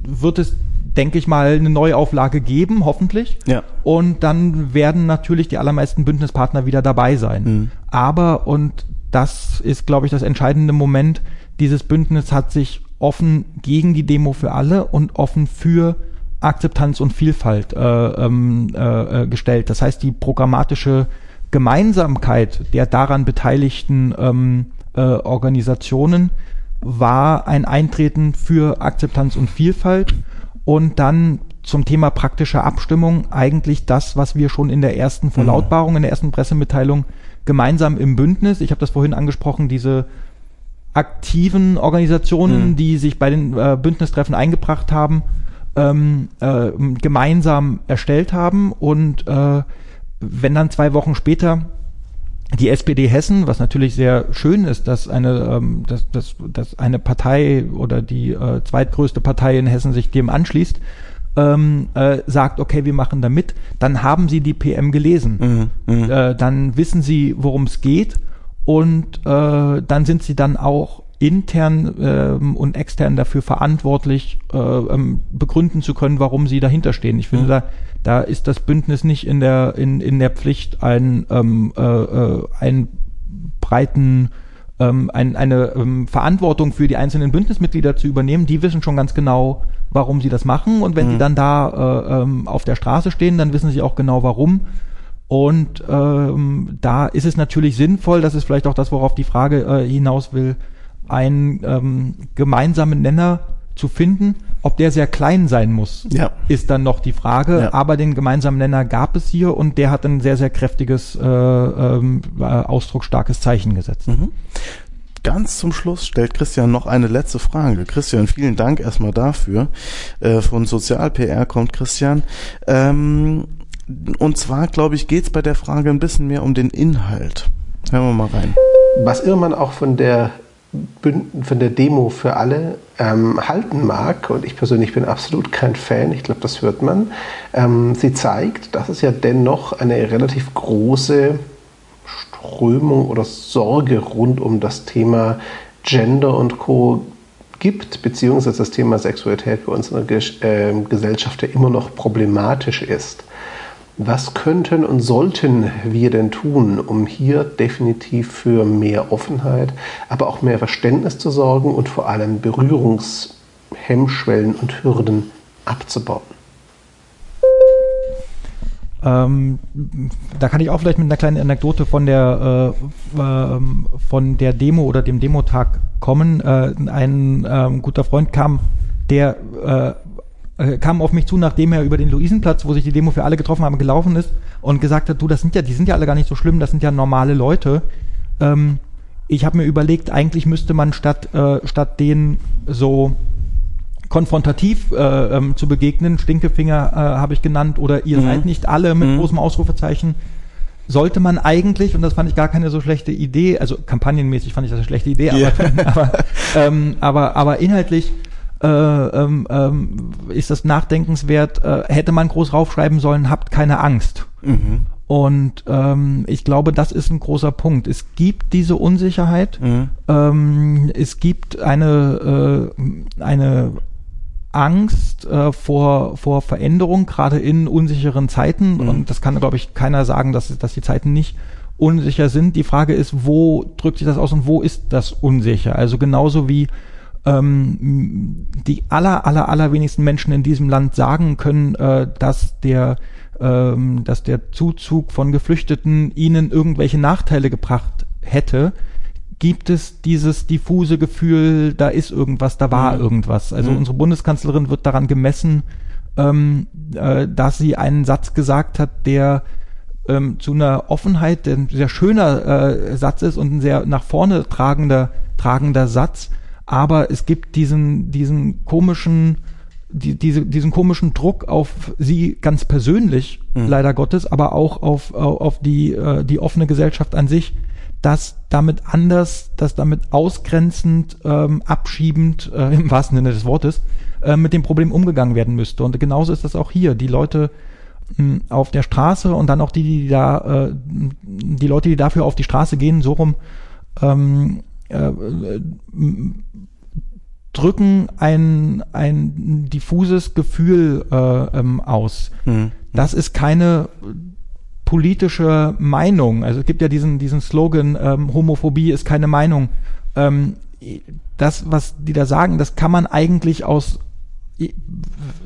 wird es, denke ich mal, eine Neuauflage geben, hoffentlich. Ja. Und dann werden natürlich die allermeisten Bündnispartner wieder dabei sein. Mhm. Aber, und das ist, glaube ich, das entscheidende Moment. Dieses Bündnis hat sich offen gegen die Demo für alle und offen für Akzeptanz und Vielfalt äh, ähm, äh, äh, gestellt. Das heißt, die programmatische Gemeinsamkeit der daran beteiligten ähm, äh, Organisationen war ein Eintreten für Akzeptanz und Vielfalt und dann zum Thema praktische Abstimmung eigentlich das, was wir schon in der ersten Verlautbarung, in der ersten Pressemitteilung gemeinsam im Bündnis, ich habe das vorhin angesprochen, diese aktiven Organisationen, mhm. die sich bei den äh, Bündnistreffen eingebracht haben, ähm, äh, gemeinsam erstellt haben. Und äh, wenn dann zwei Wochen später die SPD Hessen, was natürlich sehr schön ist, dass eine, ähm, dass, dass, dass eine Partei oder die äh, zweitgrößte Partei in Hessen sich dem anschließt, ähm, äh, sagt, okay, wir machen da mit, dann haben sie die PM gelesen. Mhm, mhm. äh, dann wissen sie, worum es geht und äh, dann sind sie dann auch intern ähm, und extern dafür verantwortlich, äh, ähm, begründen zu können, warum sie dahinter stehen. Ich finde, mhm. da, da ist das Bündnis nicht in der, in, in der Pflicht, ein, ähm, äh, äh, einen breiten ähm, ein, eine ähm, Verantwortung für die einzelnen Bündnismitglieder zu übernehmen. Die wissen schon ganz genau, warum sie das machen. Und wenn mhm. sie dann da äh, ähm, auf der Straße stehen, dann wissen sie auch genau warum. Und ähm, da ist es natürlich sinnvoll, das ist vielleicht auch das, worauf die Frage äh, hinaus will, einen ähm, gemeinsamen Nenner zu finden. Ob der sehr klein sein muss, ja. ist dann noch die Frage. Ja. Aber den gemeinsamen Nenner gab es hier und der hat ein sehr, sehr kräftiges, äh, ähm, äh, ausdrucksstarkes Zeichen gesetzt. Mhm. Ganz zum Schluss stellt Christian noch eine letzte Frage. Christian, vielen Dank erstmal dafür. Äh, von Sozial-PR kommt Christian. Ähm, und zwar, glaube ich, geht es bei der Frage ein bisschen mehr um den Inhalt. Hören wir mal rein. Was immer man auch von der von der Demo für alle ähm, halten mag, und ich persönlich bin absolut kein Fan, ich glaube, das hört man, ähm, sie zeigt, dass es ja dennoch eine relativ große Strömung oder Sorge rund um das Thema Gender und Co. gibt, beziehungsweise das Thema Sexualität bei uns in der äh, Gesellschaft ja immer noch problematisch ist. Was könnten und sollten wir denn tun, um hier definitiv für mehr Offenheit, aber auch mehr Verständnis zu sorgen und vor allem Berührungshemmschwellen und Hürden abzubauen? Ähm, da kann ich auch vielleicht mit einer kleinen Anekdote von der, äh, äh, von der Demo oder dem Demotag kommen. Äh, ein ähm, guter Freund kam, der äh, äh, kam auf mich zu, nachdem er über den Luisenplatz, wo sich die Demo für alle getroffen haben, gelaufen ist und gesagt hat, du, das sind ja, die sind ja alle gar nicht so schlimm, das sind ja normale Leute. Ähm, ich habe mir überlegt, eigentlich müsste man statt, äh, statt denen so konfrontativ äh, ähm, zu begegnen, Stinkefinger äh, habe ich genannt, oder ihr mhm. seid nicht alle mit mhm. großem Ausrufezeichen, sollte man eigentlich, und das fand ich gar keine so schlechte Idee, also kampagnenmäßig fand ich das eine schlechte Idee, yeah. aber, aber, ähm, aber, aber inhaltlich äh, ähm, ähm, ist das nachdenkenswert, äh, hätte man groß raufschreiben sollen, habt keine Angst. Mhm. Und ähm, ich glaube, das ist ein großer Punkt. Es gibt diese Unsicherheit, mhm. ähm, es gibt eine, äh, eine Angst äh, vor, vor Veränderung, gerade in unsicheren Zeiten. Mhm. Und das kann, glaube ich, keiner sagen, dass, dass die Zeiten nicht unsicher sind. Die Frage ist, wo drückt sich das aus und wo ist das unsicher? Also genauso wie ähm, die aller, aller, allerwenigsten Menschen in diesem Land sagen können, äh, dass der ähm, dass der Zuzug von Geflüchteten ihnen irgendwelche Nachteile gebracht hätte, gibt es dieses diffuse Gefühl, da ist irgendwas, da war mhm. irgendwas. Also mhm. unsere Bundeskanzlerin wird daran gemessen, ähm, äh, dass sie einen Satz gesagt hat, der ähm, zu einer Offenheit, der ein sehr schöner äh, Satz ist und ein sehr nach vorne tragender, tragender Satz, aber es gibt diesen, diesen komischen, die, diese, diesen komischen Druck auf sie ganz persönlich, mhm. leider Gottes, aber auch auf, auf die, äh, die offene Gesellschaft an sich, dass damit anders, dass damit ausgrenzend, ähm, abschiebend, äh, im wahrsten Sinne des Wortes, äh, mit dem Problem umgegangen werden müsste. Und genauso ist das auch hier. Die Leute mh, hm, auf der Straße und dann auch die, die da, äh, die Leute, die dafür auf die Straße gehen, so rum, ähm, äh, drücken ein, ein diffuses Gefühl äh, ähm, aus. Mhm. Das ist keine politische Meinung. Also es gibt ja diesen, diesen Slogan, ähm, Homophobie ist keine Meinung. Ähm, das, was die da sagen, das kann man eigentlich aus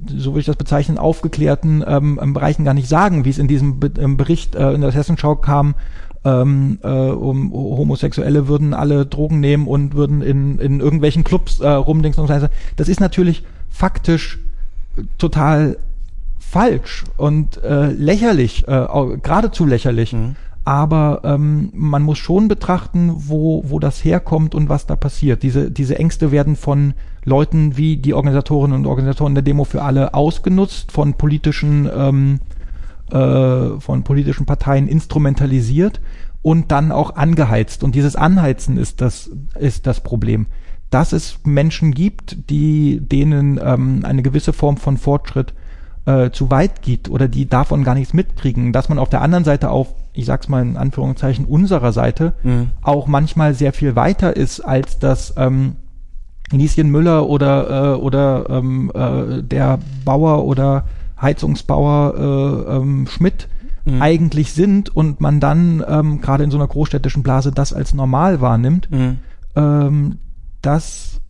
so würde ich das bezeichnen, aufgeklärten ähm, Bereichen gar nicht sagen, wie es in diesem Be ähm, Bericht äh, in der Hessenschau kam, ähm, äh, um Homosexuelle würden alle Drogen nehmen und würden in, in irgendwelchen Clubs äh, rumdingsen und so. Das ist natürlich faktisch total falsch und äh, lächerlich, äh, geradezu lächerlich. Mhm. Aber ähm, man muss schon betrachten, wo, wo das herkommt und was da passiert. Diese, diese Ängste werden von Leuten wie die Organisatorinnen und Organisatoren der Demo für alle ausgenutzt, von politischen, ähm, äh, von politischen Parteien instrumentalisiert und dann auch angeheizt. Und dieses Anheizen ist das, ist das Problem. Dass es Menschen gibt, die denen ähm, eine gewisse Form von Fortschritt äh, zu weit geht oder die davon gar nichts mitkriegen, dass man auf der anderen Seite auf, ich sag's mal in Anführungszeichen, unserer Seite mhm. auch manchmal sehr viel weiter ist, als das ähm, Lieschen Müller oder, äh, oder ähm, äh, der Bauer oder Heizungsbauer äh, ähm, Schmidt mhm. eigentlich sind und man dann ähm, gerade in so einer großstädtischen Blase das als normal wahrnimmt, mhm. ähm, das,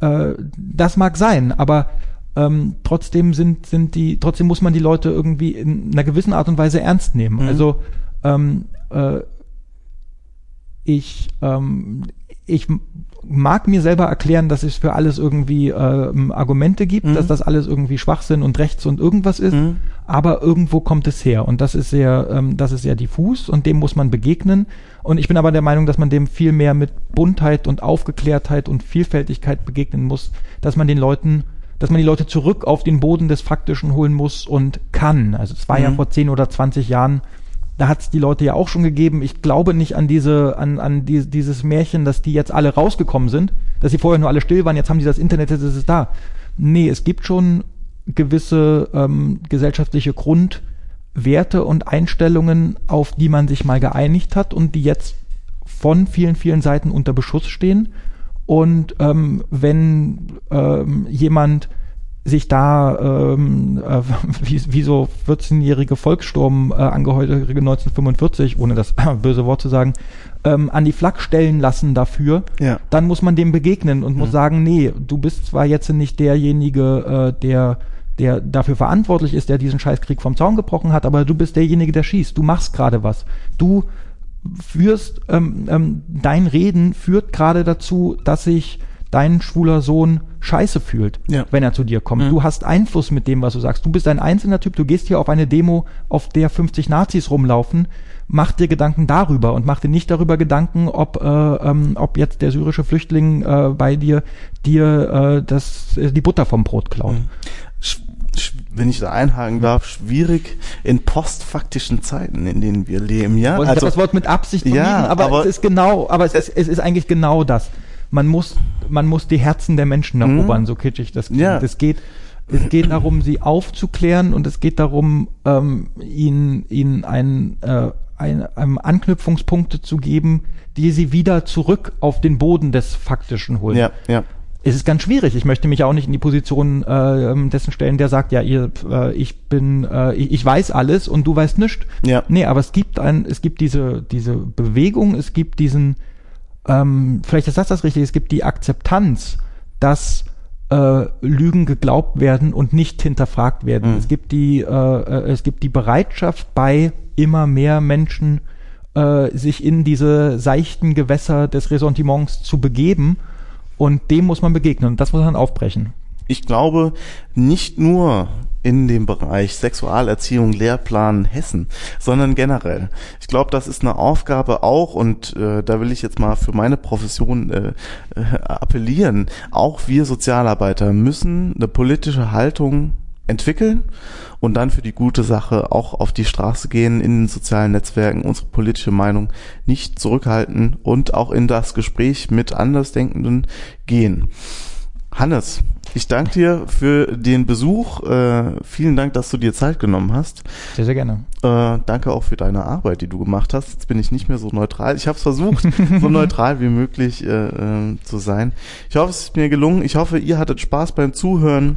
äh, das mag sein, aber ähm, trotzdem sind, sind die, trotzdem muss man die Leute irgendwie in einer gewissen Art und Weise ernst nehmen. Mhm. Also ähm, äh, ich, ähm, ich mag mir selber erklären, dass es für alles irgendwie äh, Argumente gibt, mhm. dass das alles irgendwie Schwachsinn und rechts und irgendwas ist, mhm. aber irgendwo kommt es her und das ist sehr, ähm, das ist sehr diffus und dem muss man begegnen. Und ich bin aber der Meinung, dass man dem viel mehr mit Buntheit und Aufgeklärtheit und Vielfältigkeit begegnen muss, dass man den Leuten dass man die Leute zurück auf den Boden des Faktischen holen muss und kann. Also es war mhm. ja vor 10 oder 20 Jahren, da hat es die Leute ja auch schon gegeben. Ich glaube nicht an diese, an, an die, dieses Märchen, dass die jetzt alle rausgekommen sind, dass sie vorher nur alle still waren, jetzt haben die das Internet, jetzt ist es da. Nee, es gibt schon gewisse ähm, gesellschaftliche Grundwerte und Einstellungen, auf die man sich mal geeinigt hat und die jetzt von vielen, vielen Seiten unter Beschuss stehen. Und ähm, wenn ähm, jemand sich da ähm, äh, wie, wie so 14-jährige Volkssturm-Angehörige äh, 1945, ohne das böse Wort zu sagen, ähm, an die Flak stellen lassen dafür, ja. dann muss man dem begegnen und mhm. muss sagen, nee, du bist zwar jetzt nicht derjenige, äh, der der dafür verantwortlich ist, der diesen Scheißkrieg vom Zaun gebrochen hat, aber du bist derjenige, der schießt. Du machst gerade was. Du führst, ähm, ähm, dein Reden führt gerade dazu, dass sich dein schwuler Sohn scheiße fühlt, ja. wenn er zu dir kommt. Mhm. Du hast Einfluss mit dem, was du sagst. Du bist ein einzelner Typ, du gehst hier auf eine Demo, auf der 50 Nazis rumlaufen, mach dir Gedanken darüber und mach dir nicht darüber Gedanken, ob, äh, ähm, ob jetzt der syrische Flüchtling äh, bei dir dir äh, das, äh, die Butter vom Brot klaut. Mhm wenn ich da einhaken darf, schwierig in postfaktischen Zeiten, in denen wir leben, ja. Also, ich das Wort mit Absicht ja, aber, aber, es ist genau, aber es ist, es ist eigentlich genau das. Man muss, man muss die Herzen der Menschen mhm. erobern, mhm. so kitschig das klingt. Ja. Es geht, es geht darum, sie aufzuklären und es geht darum, ähm, ihnen, ihnen ein, äh, ein, ein Anknüpfungspunkte zu geben, die sie wieder zurück auf den Boden des Faktischen holen. Ja, ja es ist ganz schwierig. Ich möchte mich auch nicht in die Position äh, dessen stellen, der sagt, ja, ihr, äh, ich bin, äh, ich, ich weiß alles und du weißt nichts. Ja. Nee, aber es gibt ein, es gibt diese, diese Bewegung, es gibt diesen, ähm, vielleicht ist das das Richtige, es gibt die Akzeptanz, dass äh, Lügen geglaubt werden und nicht hinterfragt werden. Mhm. Es gibt die, äh, äh, es gibt die Bereitschaft bei immer mehr Menschen, äh, sich in diese seichten Gewässer des Ressentiments zu begeben und dem muss man begegnen und das muss man aufbrechen. Ich glaube, nicht nur in dem Bereich Sexualerziehung, Lehrplan Hessen, sondern generell. Ich glaube, das ist eine Aufgabe auch, und äh, da will ich jetzt mal für meine Profession äh, äh, appellieren, auch wir Sozialarbeiter müssen eine politische Haltung entwickeln und dann für die gute Sache auch auf die Straße gehen, in den sozialen Netzwerken unsere politische Meinung nicht zurückhalten und auch in das Gespräch mit Andersdenkenden gehen. Hannes, ich danke dir für den Besuch. Äh, vielen Dank, dass du dir Zeit genommen hast. Sehr, sehr gerne. Äh, danke auch für deine Arbeit, die du gemacht hast. Jetzt bin ich nicht mehr so neutral. Ich habe es versucht, so neutral wie möglich äh, äh, zu sein. Ich hoffe, es ist mir gelungen. Ich hoffe, ihr hattet Spaß beim Zuhören.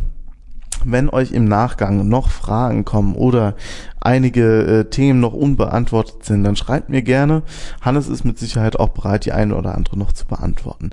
Wenn euch im Nachgang noch Fragen kommen oder einige äh, Themen noch unbeantwortet sind, dann schreibt mir gerne. Hannes ist mit Sicherheit auch bereit, die eine oder andere noch zu beantworten.